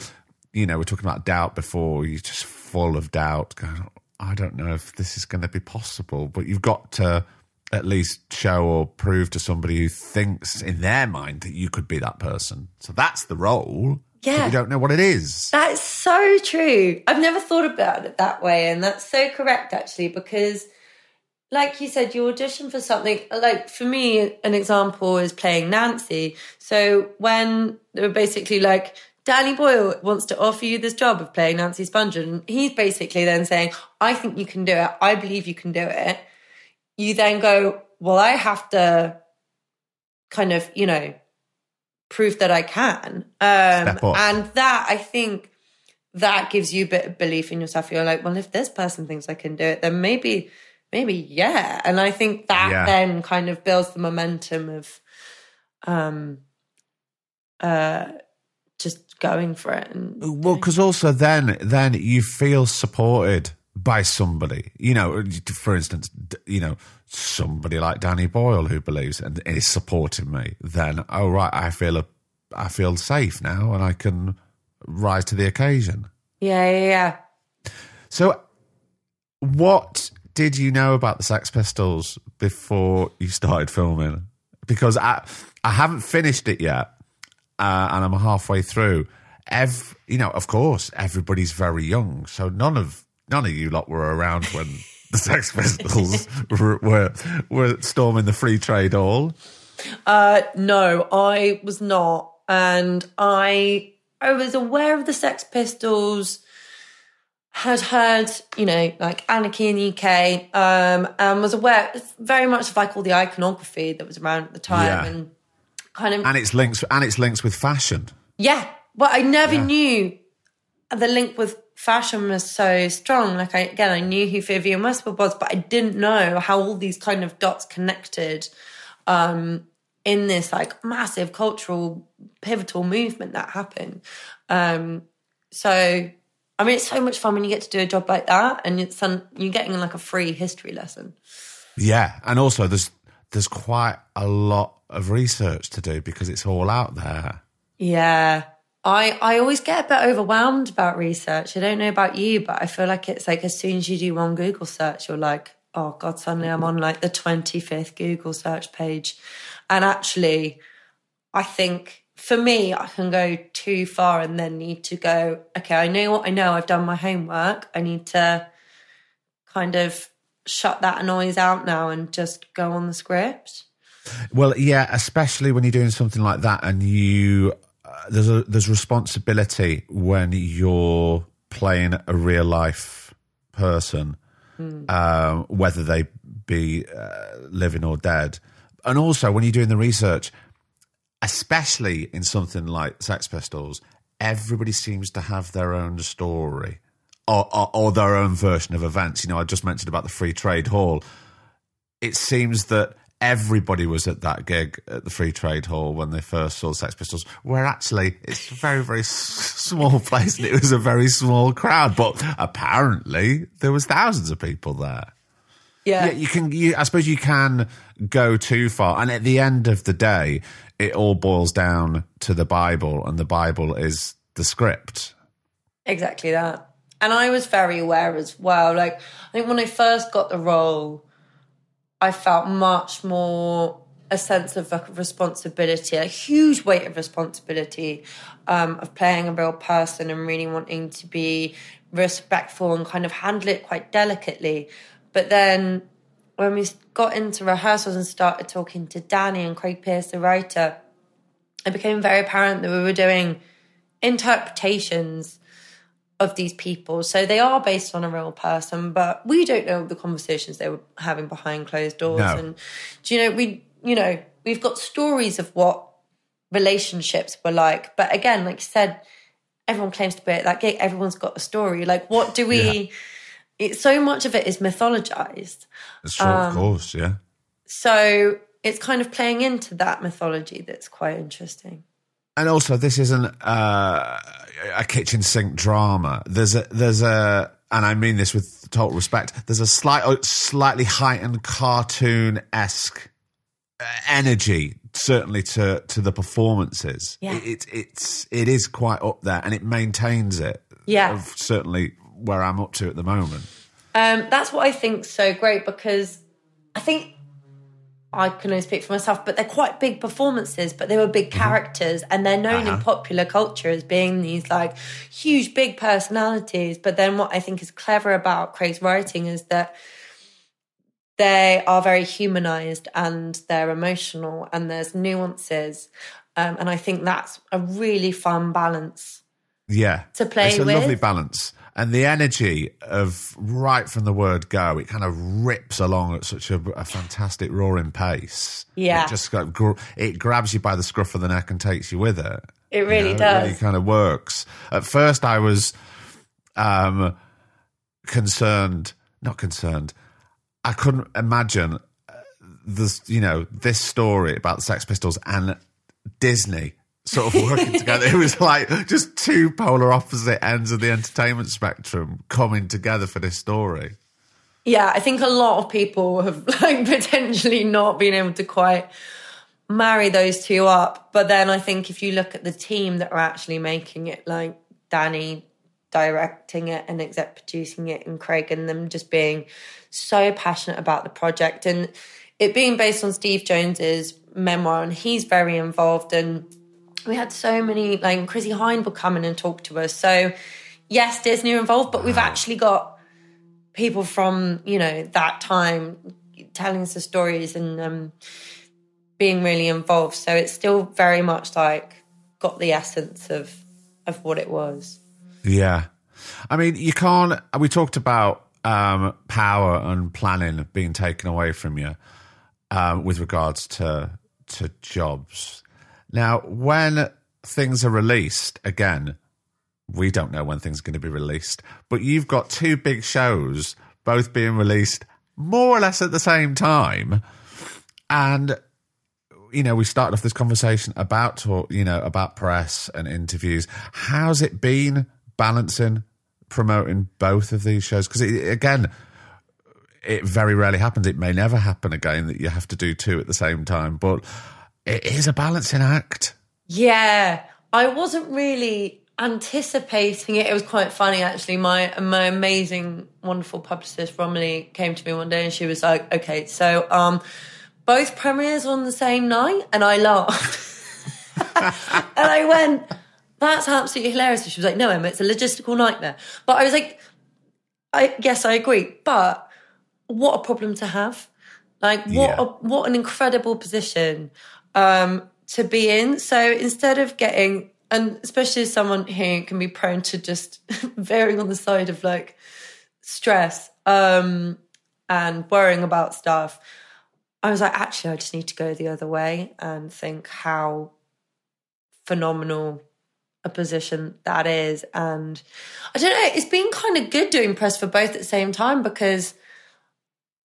you know we're talking about doubt before. You're just full of doubt. Going, I don't know if this is going to be possible, but you've got to at least show or prove to somebody who thinks in their mind that you could be that person. So that's the role. Yeah. you don't know what it is. That's so true. I've never thought about it that way. And that's so correct, actually, because, like you said, you audition for something. Like, for me, an example is playing Nancy. So, when they were basically like, Danny Boyle wants to offer you this job of playing Nancy Spungen, and he's basically then saying, I think you can do it. I believe you can do it. You then go, Well, I have to kind of, you know, prove that I can. Um, and that I think that gives you a bit of belief in yourself. You're like, well, if this person thinks I can do it, then maybe, maybe yeah. And I think that Yeah. then kind of builds the momentum of, um, uh, just going for it. And Well, because also then then you feel supported by somebody. You know, for instance, you know somebody like Danny Boyle who believes and is supporting me. Then oh right, I feel a, I feel safe now, and I can rise to the occasion. yeah, yeah, yeah. So, what did you know about the Sex Pistols before you started filming? Because I I haven't finished it yet, uh, and I'm halfway through. Ev, you know, of course, everybody's very young, so none of none of you lot were around when the Sex Pistols were, were were storming the free trade hall. Uh, no, I was not, and I I was aware of the Sex Pistols. Had heard, you know, like Anarchy in the UK, um, and was aware very much of like all the iconography that was around at the time, Yeah. and kind of and its links and its links with fashion. yeah. well, I never knew the link with fashion was so strong. Like I again, I knew who Vivienne Westwood was, but I didn't know how all these kind of dots connected um, in this like massive cultural pivotal movement that happened. Um, so I mean, it's so much fun when you get to do a job like that, and it's you're getting like a free history lesson. Yeah, and also there's there's quite a lot of research to do because it's all out there. Yeah. I, I always get a bit overwhelmed about research. I don't know about you, but I feel like it's like as soon as you do one Google search, you're like, oh God, suddenly I'm on like the 25th Google search page. And actually, I think for me, I can go too far and then need to go, okay, I know what I know. I've done my homework. I need to kind of shut that noise out now and just go on the script. Well, yeah, especially when you're doing something like that, and you uh, there's a there's responsibility when you're playing a real life person, um, whether they be uh, living or dead, and also when you're doing the research, especially in something like Sex Pistols, everybody seems to have their own story. Or, or, or their own version of events. You know, I just mentioned about the Free Trade Hall. It seems that everybody was at that gig at the Free Trade Hall when they first saw the Sex Pistols, where actually it's a very, very small place and it was a very small crowd. But apparently there was thousands of people there. Yeah. Yeah, you can. You, I suppose you can go too far, and at the end of the day, it all boils down to the Bible, and the Bible is the script. Exactly that. And I was very aware as well. Like, I think when I first got the role, I felt much more a sense of responsibility, a huge weight of responsibility um, of playing a real person and really wanting to be respectful and kind of handle it quite delicately. But then when we got into rehearsals and started talking to Danny and Craig Pearce, the writer, it became very apparent that we were doing interpretations of these people. So they are based on a real person, but we don't know the conversations they were having behind closed doors. No. And do you know, we you know, we've got stories of what relationships were like. But again, like you said, everyone claims to be at that gig, everyone's got a story. Like what do we it, so much of it is mythologized. Sure, of um, course, yeah. So it's kind of playing into that mythology that's quite interesting. And also, this isn't uh, a kitchen sink drama. There's a there's a, and I mean this with total respect. There's a slight, slightly heightened cartoon esque energy, certainly to to the performances. Yeah. It, it, it's it is quite up there, and it maintains it. Yeah. of certainly where I'm up to at the moment. Um, that's what I think so great because I think I can only speak for myself, but they're quite big performances, but they were big characters and they're known in popular culture as being these like huge, big personalities. But then what I think is clever about Craig's writing is that they are very humanized and they're emotional and there's nuances. Um, and I think that's a really fun balance. Yeah, To play it's a with. lovely balance, and the energy of right from the word go, it kind of rips along at such a, a fantastic roaring pace. Yeah. it just got, it grabs you by the scruff of the neck and takes you with it. It really You know, does. It really kind of works. At first, I was um, concerned, not concerned. I couldn't imagine uh, this, you know, this story about the Sex Pistols and Disney sort of working together. It was like just two polar opposite ends of the entertainment spectrum coming together for this story. Yeah, I think a lot of people have like potentially not been able to quite marry those two up. But then I think if you look at the team that are actually making it, like Danny directing it and exec producing it, and Craig and them just being so passionate about the project and it being based on Steve Jones's memoir, and he's very involved and we had so many like Chrissie Hynde will come in and talk to us. So yes, Disney are involved, but we've actually got people from you know that time telling us the stories and um, being really involved. So it's still very much like got the essence of of what it was. Yeah. I mean, you can't. We talked about um, power and planning being taken away from you um, with regards to to jobs. Now, when things are released, again, we don't know when things are going to be released, but you've got two big shows both being released more or less at the same time, and you know, we started off this conversation about you know, about press and interviews. How's it been balancing promoting both of these shows? Because again, it very rarely happens. It may never happen again that you have to do two at the same time, but it is a balancing act. Yeah, I wasn't really anticipating it. It was quite funny actually. My my amazing, wonderful publicist Romilly came to me one day and she was like, "Okay, so um, both premieres on the same night," and I laughed, and I went, "That's absolutely hilarious." And she was like, "No, Emma, it's a logistical nightmare." But I was like, "I yes, I agree, but." What a problem to have! Like what Yeah. a, what an incredible position um, to be in. So instead of getting, and especially as someone who can be prone to just veering on the side of like stress um, and worrying about stuff, I was like, actually, I just need to go the other way and think how phenomenal a position that is. And I don't know, it's been kind of good doing press for both at the same time because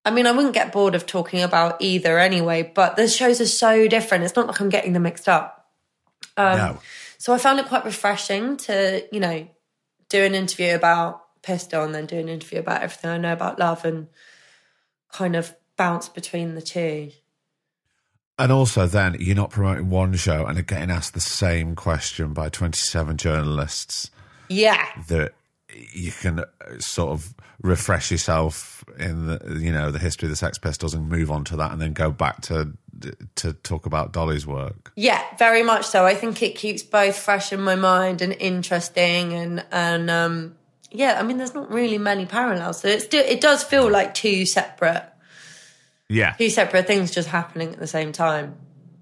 I mean, I wouldn't get bored of talking about either anyway, but the shows are so different. It's not like I'm getting them mixed up. Um, no. So I found it quite refreshing to, you know, do an interview about Pistol and then do an interview about everything I know about love and kind of bounce between the two. And also, then you're not promoting one show and are getting asked the same question by 27 journalists Yeah. that you can uh, sort of refresh yourself in the you know the history of the Sex Pistols and move on to that, and then go back to to talk about Dolly's work. Yeah, very much so. I think it keeps both fresh in my mind and interesting and and um yeah, I mean there's not really many parallels. So it's it does feel like two separate Yeah, two separate things just happening at the same time.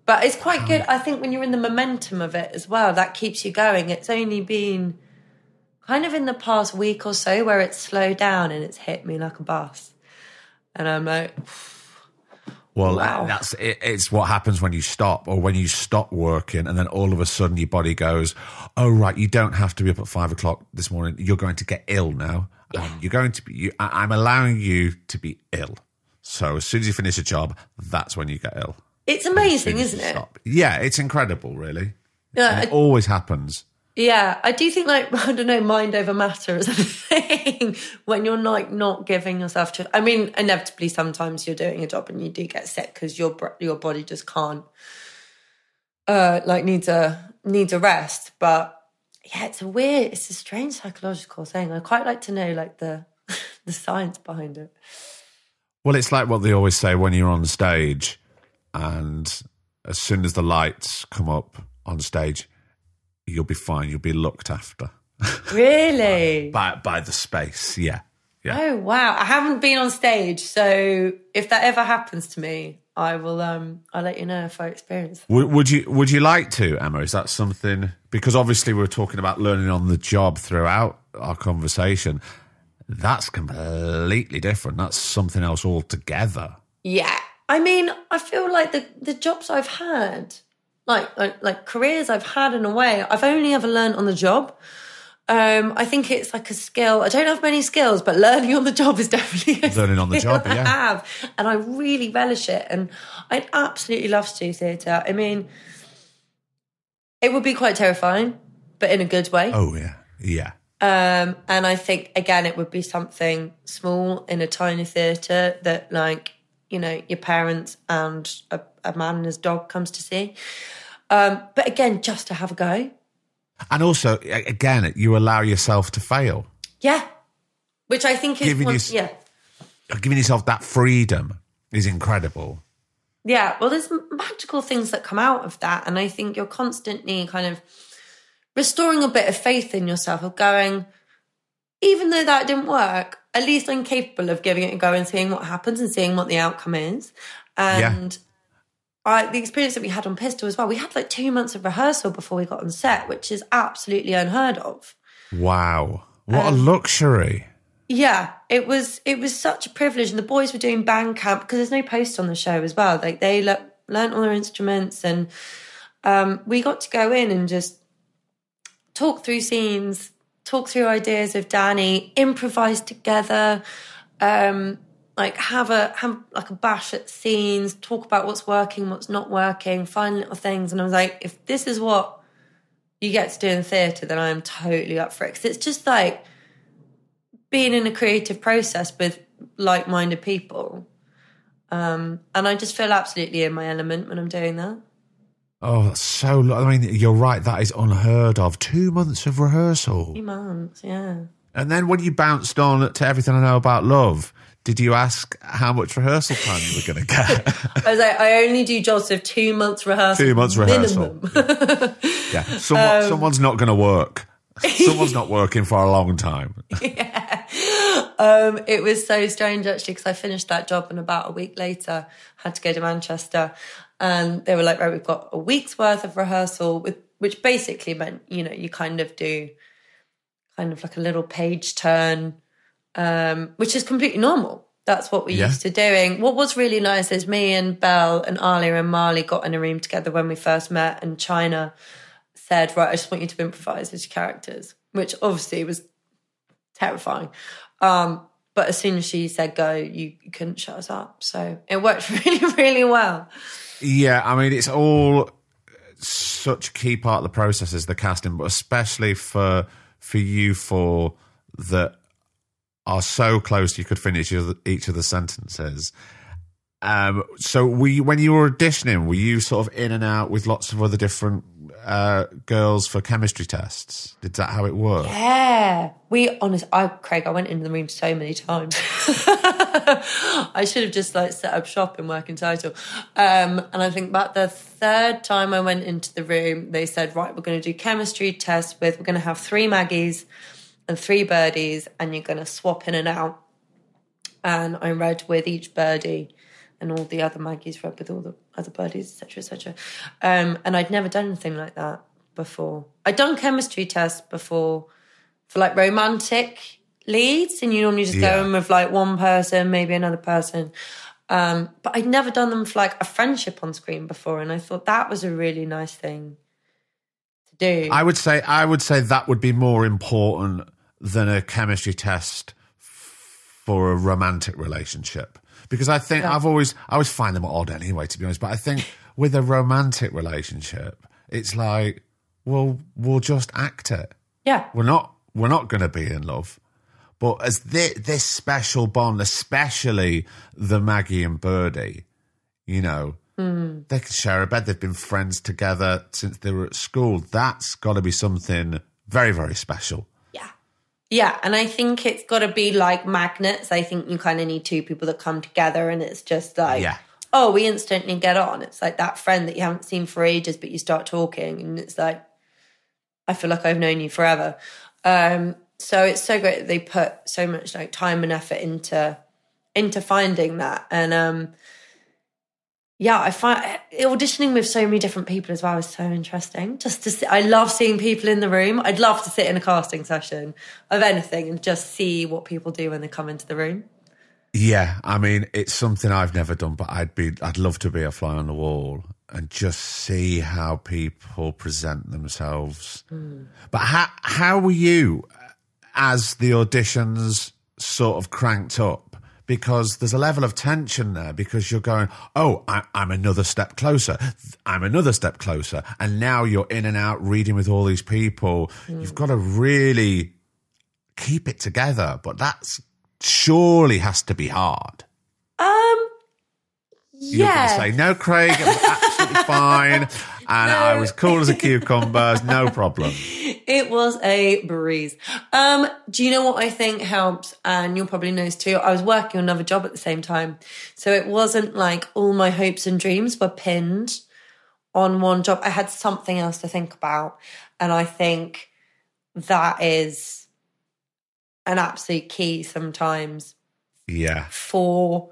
But it's quite good. I think when you're in the momentum of it as well, that keeps you going. It's only been kind of in the past week or so where it's slowed down and it's hit me like a bus. And I'm like, Well, Wow. that's it, it's what happens when you stop, or when you stop working, and then all of a sudden your body goes, "Oh right, you don't have to be up at five o'clock this morning. You're going to get ill now. Um, you're going to be. You, I, I'm allowing you to be ill. So as soon as you finish a job, that's when you get ill. it's amazing, isn't it? stop. Yeah, it's incredible, really. Yeah, it always happens. Yeah, I do think like I don't know, mind over matter is a thing when you're like not giving yourself to. I mean, inevitably sometimes you're doing a job and you do get sick because your your body just can't, uh, like needs a needs a rest. But yeah, it's a weird, it's a strange psychological thing. I quite like to know like the the science behind it. Well, it's like what they always say when you're on stage, and as soon as the lights come up on stage, you'll be fine. You'll be looked after Really? by by the space. Yeah, yeah. Oh wow! I haven't been on stage, so if that ever happens to me, I will. Um, I'll let you know if I experience. Would, would you Would you like to, Emma? Is that something? Because obviously we're talking about learning on the job throughout our conversation. That's completely different. That's something else altogether. Yeah, I mean, I feel like the the jobs I've had, like like, like careers I've had in a way, I've only ever learned on the job. Um, I think it's like a skill. I don't have many skills, but learning on the job is definitely a Learning on the job, I yeah. have, and I really relish it. And I'd absolutely love to do theatre. I mean, it would be quite terrifying, but in a good way. Oh yeah, yeah. Um, and I think again, it would be something small in a tiny theatre that, like, you know, your parents and a, a man and his dog comes to see. Um, but again, just to have a go, And also, again, you allow yourself to fail, yeah. Which I think is Giving one, you yeah, giving yourself that freedom is incredible. yeah. Well, there's magical things that come out of that, and I think you're constantly kind of restoring a bit of faith in yourself of going, even though that didn't work, at least I'm capable of giving it a go and seeing what happens and seeing what the outcome is. And I, the experience that we had on Pistol as well, we had like two months of rehearsal before we got on set, which is absolutely unheard of. Wow, what Um, a luxury! Yeah, it was it was such a privilege, and the boys were doing band camp because there's no post on the show as well. Like they le- learned all their instruments, and um, we got to go in and just talk through scenes, talk through ideas with Danny, improvise together, um, like have a have like a bash at scenes, talk about what's working, what's not working, find little things. And I was like, if this is what you get to do in theatre, then I'm totally up for it. Because it's just like being in a creative process with like-minded people. Um, and I just feel absolutely in my element when I'm doing that. Oh, so. lo- I mean, you're right. That is unheard of. Two months of rehearsal, Few months, yeah. and then when you bounced on to everything I know about love, did you ask how much rehearsal time you were going to get? I was like, I only do jobs of two months rehearsal. Two months rehearsal. minimum. yeah, Someone, someone's not going to work. Someone's not working for a long time. um, it was so strange actually because I finished that job and about a week later had to go to Manchester, and they were like, "Right, we've got a week's worth of rehearsal," with which basically meant you know you kind of do kind of like a little page turn, um, which is completely normal. That's what we're Yeah. used to doing. What was really nice is me and Bel and Aliyah and Marli got in a room together when we first met, and China said, right, I just want you to improvise as your characters, which obviously was terrifying. Um, but as soon as she said go, you, you couldn't shut us up. So it worked really, really well. Yeah, I mean, it's all such key part of the process is the casting, but especially for for you four that are so close you could finish each of the sentences. Um, so we, when you were auditioning, were you sort of in and out with lots of other different uh, girls for chemistry tests? Did that how it worked? Yeah, we honest. I Craig, I went into the room so many times. I should have just like set up shop and work in title. Um, and I think about the third time I went into the room, they said, "Right, we're going to do chemistry tests with. We're going to have three Maggies and three birdies, and you're going to swap in and out." And I read with each birdie and all the other Maggies read with all the other birdies, etc., etc. Um, and I'd never done anything like that before. I'd done chemistry tests before for like romantic leads, and you normally just yeah. go in with like one person, maybe another person. Um, but I'd never done them for like a friendship on screen before, and I thought that was a really nice thing to do. I would say I would say that would be more important than a chemistry test for a romantic relationship because I think yeah. I've always I always find them odd anyway, to be honest. But I think with a romantic relationship, it's like, well, we'll just act it. Yeah, we're not we're not going to be in love. But as this, this special bond, especially the Maggie and Birdie, you know, mm. they can share a bed. They've been friends together since they were at school. That's got to be something very, very special. Yeah, and I think it's got to be like magnets. I think you kind of need two people that come together, and it's just like, yeah. oh, we instantly get on. It's like that friend that you haven't seen for ages, but you start talking, and it's like, I feel like I've known you forever. Um, so it's so great that they put so much like time and effort into into finding that, and um, yeah, I find auditioning with so many different people as well is so interesting. Just to see, I love seeing people in the room. I'd love to sit in a casting session of anything and just see what people do when they come into the room. Yeah, I mean, it's something I've never done, but I'd be, I'd love to be a fly on the wall and just see how people present themselves. Mm. But how, how were you as the auditions sort of cranked up? Because there's a level of tension there because you're going, oh, I, am another step closer. I'm another step closer. And now you're in and out reading with all these people. Mm. You've got to really keep it together. But that's surely has to be hard. Um, you're going to say, no, Craig, absolutely fine. And no. I was cool as a cucumber, no problem. It was a breeze. Um, do you know what I think helps? And you'll probably know this too. I was working on another job at the same time. So it wasn't like all my hopes and dreams were pinned on one job. I had something else to think about. And I think that is an absolute key sometimes. Yeah. For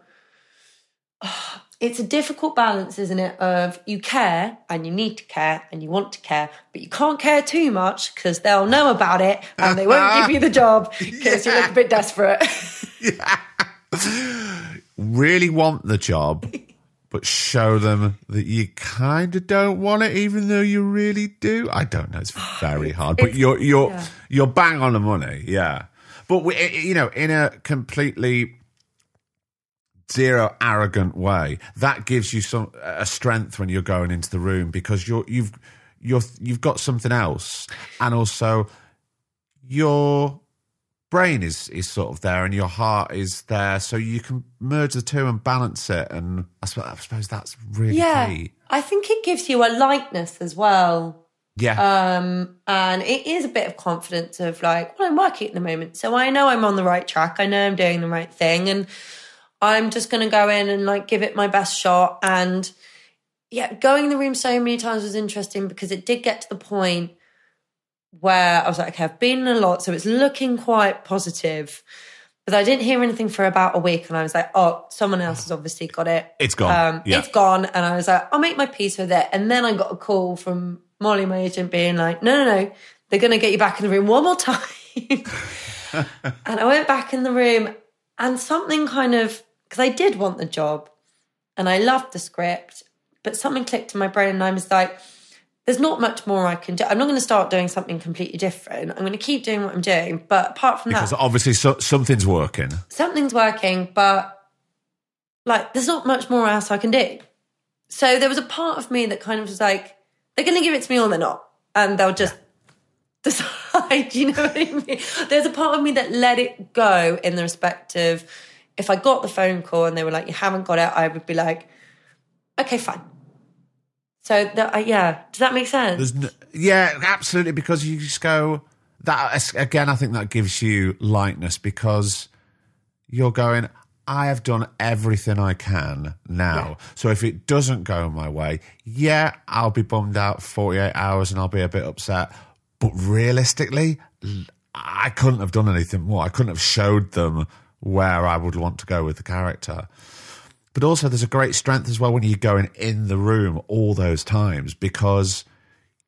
it's a difficult balance, isn't it? Of you care and you need to care and you want to care, but you can't care too much because they'll know about it and they won't give you the job because yeah. you look a bit desperate. yeah. Really want the job, but show them that you kind of don't want it, even though you really do. I don't know. It's very hard, but you're you're yeah. you're bang on the money. Yeah, but we, you know, in a completely zero arrogant way that gives you some a strength when you're going into the room because you're you've you're you've got something else and also your brain is is sort of there and your heart is there so you can merge the two and balance it and I suppose, I suppose that's really yeah, key. I think it gives you a lightness as well. Yeah. Um, and it is a bit of confidence of like, well, I'm working at the moment, so I know I'm on the right track. I know I'm doing the right thing. And I'm just going to go in and like give it my best shot. And yeah, going in the room so many times was interesting because it did get to the point where I was like, okay, I've been in a lot, so it's looking quite positive. But I didn't hear anything for about a week, and I was like, oh, someone else has obviously got it. It's gone. Um, yeah. It's gone. And I was like, I'll make my peace with it. And then I got a call from Molly, my agent, being like, no, no, no, they're going to get you back in the room one more time. and I went back in the room, and something kind of because I did want the job and I loved the script, but something clicked in my brain and I was like, there's not much more I can do. I'm not going to start doing something completely different. I'm going to keep doing what I'm doing. But apart from Because that, obviously so, something's working. something's working, but like there's not much more else I can do. So there was a part of me that kind of was like, they're going to give it to me or they're not. And they'll just decide, you know what I mean? There's a part of me that let it go in the respect of if I got the phone call and they were like, you haven't got it, I would be like, okay, fine. So that, uh, yeah, does that make sense? There's n- yeah, absolutely. Because you just go that again. I think that gives you lightness because you're going. I have done everything I can now. So if it doesn't go my way, yeah, I'll be bummed out 48 hours and I'll be a bit upset. But realistically, I couldn't have done anything more. I couldn't have showed them where I would want to go with the character. But also, there's a great strength as well when you're going in the room all those times because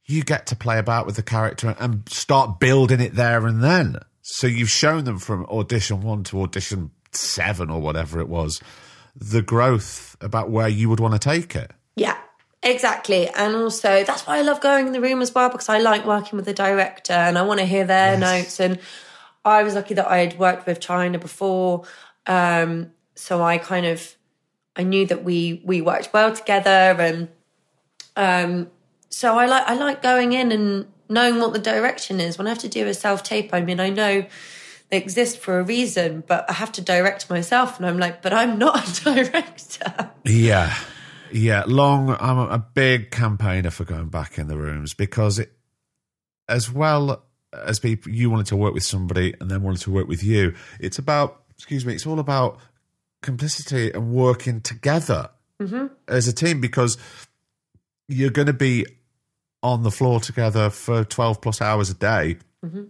you get to play about with the character and start building it there and then. So you've shown them from audition one to audition seven or whatever it was, the growth about where you would want to take it. Yeah, exactly. And also, that's why I love going in the room as well because I like working with the director and I want to hear their notes. And I was lucky that I had worked with China before, um, so I kind of I knew that we we worked well together, and um, so I like I like going in and knowing what the direction is. When I have to do a self tape, I mean, I know they exist for a reason, but I have to direct myself, and I'm like, but I'm not a director. Yeah. Yeah. Long, I'm a, a big campaigner for going back in the rooms because it, as well as people, you wanted to work with somebody and then wanted to work with you, it's about, excuse me, it's all about complicity and working together mm-hmm. as a team because you're going to be on the floor together for 12 plus hours a day. Mm-hmm.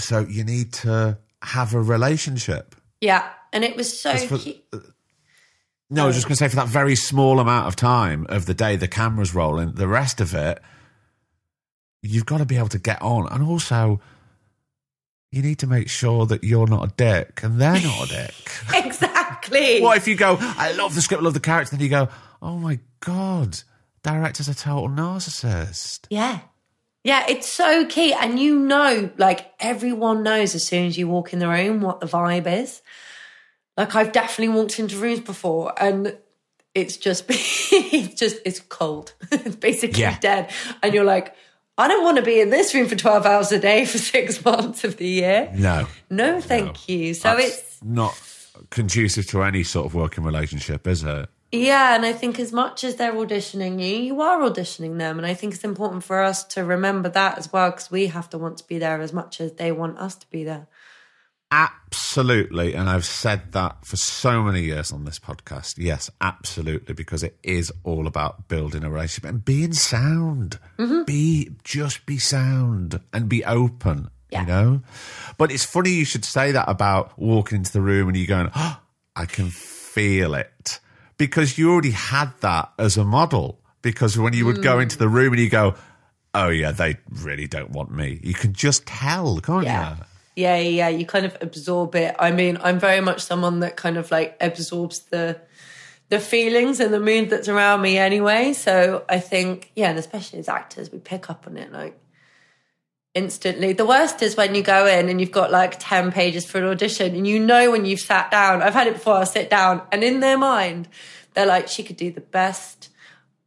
So you need to have a relationship. Yeah, and it was so. For- cute. Uh, no, I was just going to say for that very small amount of time of the day, the camera's rolling. The rest of it, you've got to be able to get on, and also you need to make sure that you're not a dick and they're not a dick. exactly. what if you go, I love the script, I love the character, then you go, oh my god, director's a total narcissist. Yeah. Yeah, it's so key. And you know, like everyone knows as soon as you walk in the room what the vibe is. Like I've definitely walked into rooms before and it's just it's just it's cold. it's basically Yeah. dead. And you're like, I don't want to be in this room for 12 hours a day for six months of the year. No, No, thank you. So that's it's not conducive to any sort of working relationship, is it? Yeah, and I think as much as they're auditioning you, you are auditioning them. And I think it's important for us to remember that as well, because we have to want to be there as much as they want us to be there. Absolutely. And I've said that for so many years on this podcast. Yes, absolutely. Because it is all about building a relationship and being sound. Mm-hmm. Be, just be sound and be open, Yeah. you know? But it's funny you should say that about walking into the room and you going, oh, I can feel it. Because you already had that as a model. Because when you would go into mm. the room and you go, oh, yeah, they really don't want me, you can just tell, can't Yeah. you? Yeah, yeah. You kind of absorb it. I mean, I'm very much someone that kind of like absorbs the the feelings and the mood that's around me anyway. So I think, yeah, and especially as actors, we pick up on it like instantly. The worst is when you go in and you've got like 10 pages for an audition and you know when you've sat down. I've had it before, I'll sit down and in their mind, they're like, she could do the best,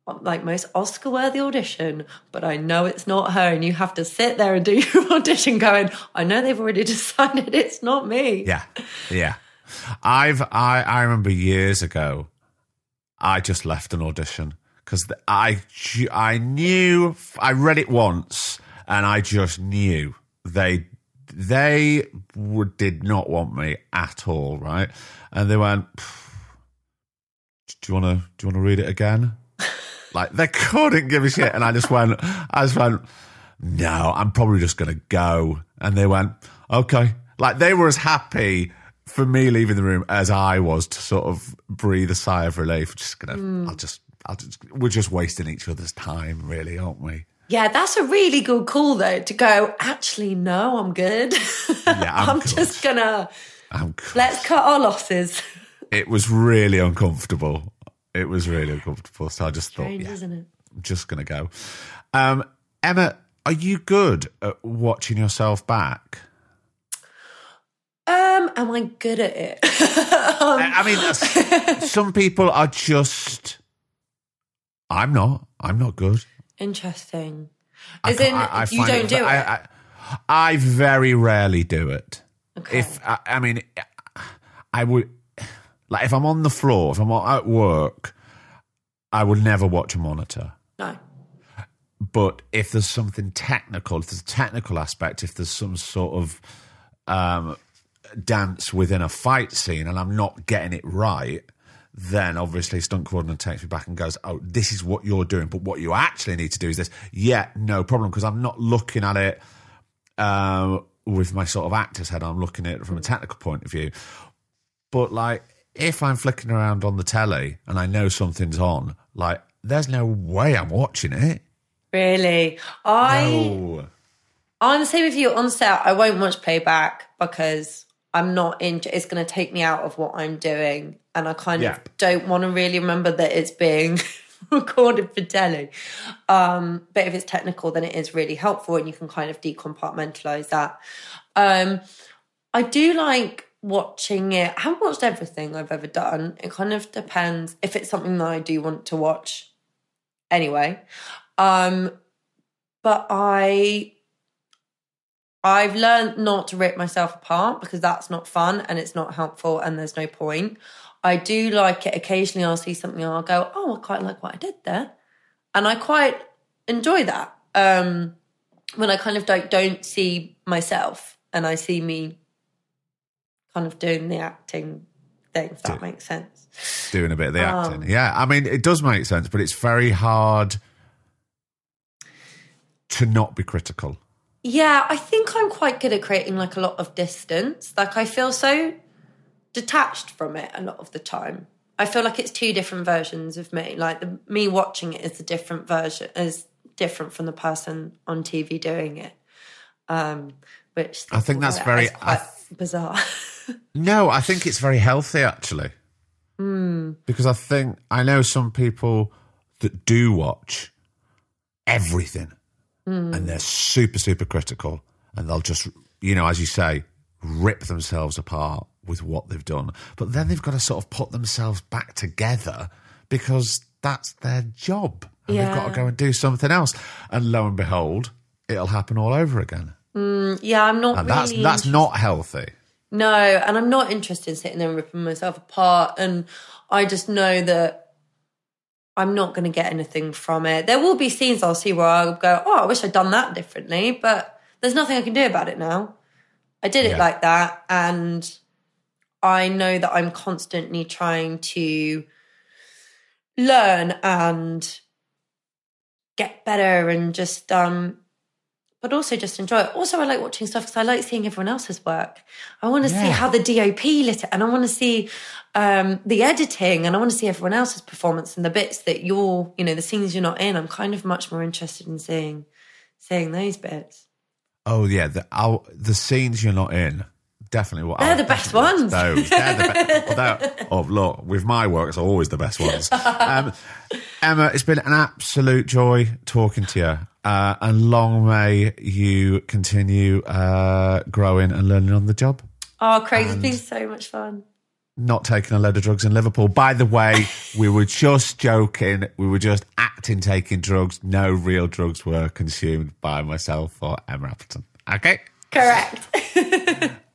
like most Oscar worthy audition, but I know it's not her. And you have to sit there and do your audition going, I know they've already decided it's not me. Yeah, yeah. I've I I remember years ago, I just left an audition because I I knew I read it once and I just knew they they would did not want me at all, right? And they went, "Do you want to do you want to read it again?" Like they couldn't give a shit, and I just went, I just went, "No, I'm probably just gonna go." And they went, "Okay." Like they were as happy for me leaving the room as I was to sort of breathe a sigh of relief. Just gonna, hmm. I'll just, I'll just, we're just wasting each other's time, really, aren't we? Yeah, that's a really good call though to go, actually, no, I'm good. Yeah, I'm good. just gonna, I'm, let's cut our losses. it was really uncomfortable. It was really uncomfortable. So I just thought, Strange, yeah, isn't it? I'm just going to go. Um, Emma, are you good at watching yourself back? Um, am I good at it? um, I I mean, some people are just. I'm not. I'm not good. interesting. I As can't- in, I- I you don't do it. I, I, I very rarely do it. Okay. If I, I mean, I would like if I'm on the floor, if I'm at work, I would never watch a monitor. no. But if there's something technical, if there's a technical aspect, if there's some sort of um, dance within a fight scene and I'm not getting it right, then obviously stunt coordinator takes me back and goes, "Oh, this is what you're doing, but what you actually need to do is this." Yeah, no problem, because I'm not looking at it um, with my sort of actor's head. I'm looking at it from a technical point of view. But like, if I'm flicking around on the telly and I know something's on, like, there's no way I'm watching it. Really? I No. I'm the same with you on set. I won't watch playback because I'm not in. It's going to take me out of what I'm doing, and I kind Yeah. of don't want to really remember that it's being recorded for telly. Um, but if it's technical, then it is really helpful, and you can kind of decompartmentalize that. Um, I do like watching it. I haven't watched everything I've ever done. It kind of depends if it's something that I do want to watch. Anyway, um, but I I've learned not to rip myself apart because that's not fun and it's not helpful and there's no point. I do like it occasionally. I'll see something and I'll go, "Oh, I quite like what I did there," and I quite enjoy that. Um, when I kind of don't don't see myself and I see me kind of doing the acting thing. If that Do- makes sense. doing a bit of the Um, acting. Yeah, I mean, it does make sense, but it's very hard to not be critical. Yeah, I think I'm quite good at creating like a lot of distance. Like I feel so detached from it a lot of the time. I feel like it's two different versions of me. Like the, me watching it is a different version, is different from the person on TV doing it. Um, which I think that's very- quite I bizarre. No, I think it's very healthy actually. Hmm. Because I think I know some people that do watch everything hmm. and they're super, super critical and they'll just, you know, as you say, rip themselves apart with what they've done. But then they've got to sort of put themselves back together because that's their job. And they've got to go and do something else. And lo and behold, it'll happen all over again. Yeah, I'm not And really. that's that's not healthy. No, and I'm not interested in sitting there and ripping myself apart. And I just know that I'm not going to get anything from it. There will be scenes I'll see where I'll go, oh, I wish I'd done that differently, but there's nothing I can do about it now. I did it Yeah. like that. And I know that I'm constantly trying to learn and get better and just um but also just enjoy it. Also, I like watching stuff because I like seeing everyone else's work. I want to see how the DOP lit it, and I want to see um, the editing, and I want to see everyone else's performance and the bits that you're, you know, the scenes you're not in. I'm kind of much more interested in seeing seeing those bits. Oh yeah, the I'll, the scenes you're not in. Definitely what They're I'll the best ones. Those. They're the best. Although, oh look, with my work, it's always the best ones. Um, Emma, it's been an absolute joy talking to you, uh, and long may you continue uh, growing and learning on the job. Oh, Craig, it's been so much fun. Not taking a load of drugs in Liverpool. By the way, we were just joking. We were just acting taking drugs. No real drugs were consumed by myself or Emma Appleton. Okay. Correct.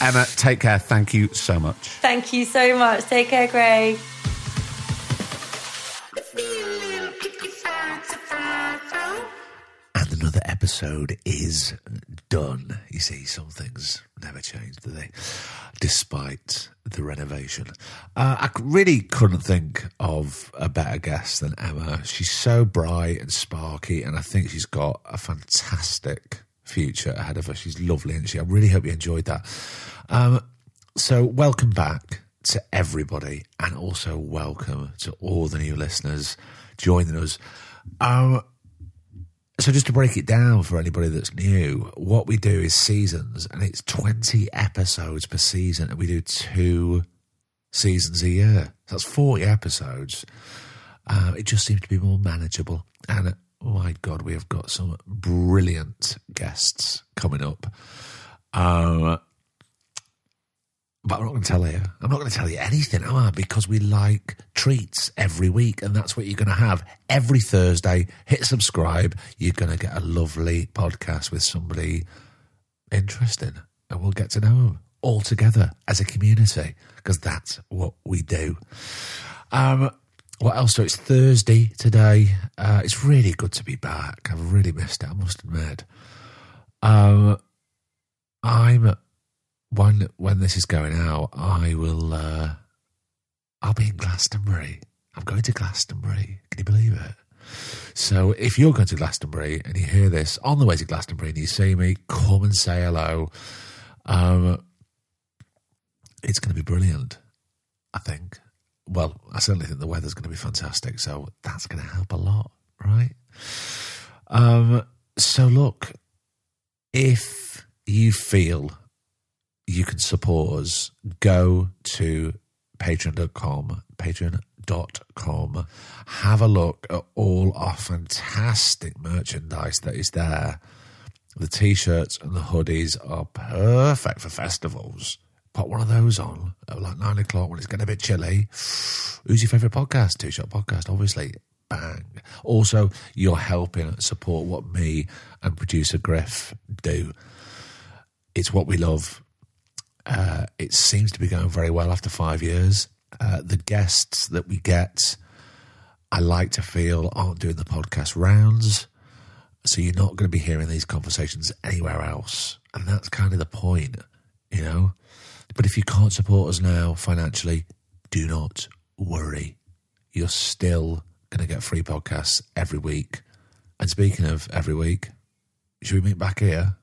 Emma, take care. Thank you so much. Thank you so much. Take care, Craig. And another episode is done. You see, some things never change, do they? Despite the renovation. Uh, I c- really couldn't think of a better guest than Emma. She's so bright and sparky, and I think she's got a fantastic future ahead of her. She's lovely, and she. I really hope you enjoyed that. Um, so, welcome back to everybody, and also welcome to all the new listeners joining us. Um, so just to break it down for anybody that's new, what we do is seasons, and it's twenty episodes per season, and we do two seasons a year. So that's forty episodes. Uh, it just seems to be more manageable, and my God, we have got some brilliant guests coming up. Um, but I'm not going to tell you. I'm not going to tell you anything, am I? Because we like treats every week, and that's what you're going to have every Thursday. Hit subscribe. You're going to get a lovely podcast with somebody interesting, and we'll get to know them all together as a community because that's what we do. Um, what else? So it's Thursday today. Uh, it's really good to be back. I've really missed it. I must admit. Um, I'm when when this is going out, I will. Uh, I'll be in Glastonbury. I'm going to Glastonbury. Can you believe it? So if you're going to Glastonbury and you hear this on the way to Glastonbury and you see me, come and say hello. Um, it's going to be brilliant. I think. Well, I certainly think the weather's going to be fantastic. So that's going to help a lot, right? Um, so look, if you feel you can support us, go to patreon.com, patreon.com, have a look at all our fantastic merchandise that is there. The t shirts and the hoodies are perfect for festivals. Put one of those on at like nine o'clock when it's getting a bit chilly. Who's your favourite podcast? Two Shot Podcast, obviously. Bang. Also, you're helping support what me and producer Griff do. It's what we love uh, it seems to be going very well after five years. Uh, the guests that we get, I like to feel aren't doing the podcast rounds. So you're not going to be hearing these conversations anywhere else. And that's kind of the point, you know? But if you can't support us now financially, do not worry. You're still going to get free podcasts every week. And speaking of every week, should we meet back here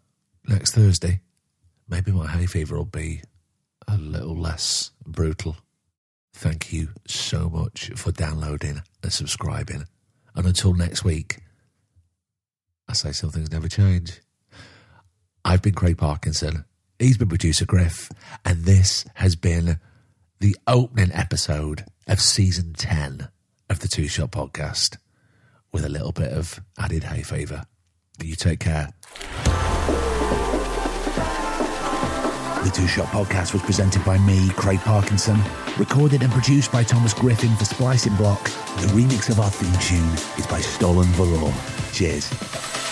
next Thursday? maybe my hay fever will be a little less brutal. Thank you so much for downloading and subscribing. And until next week, I say some things never change. I've been Craig Parkinson. He's been producer Griff. And this has been the opening episode of season 10 of the Two Shot Podcast with a little bit of added hay fever. You take care. The Two Shot Podcast was presented by me, Craig Parkinson, recorded and produced by Thomas Griffin for Splicing Block. The remix of our theme tune is by Stolen Valor. Cheers.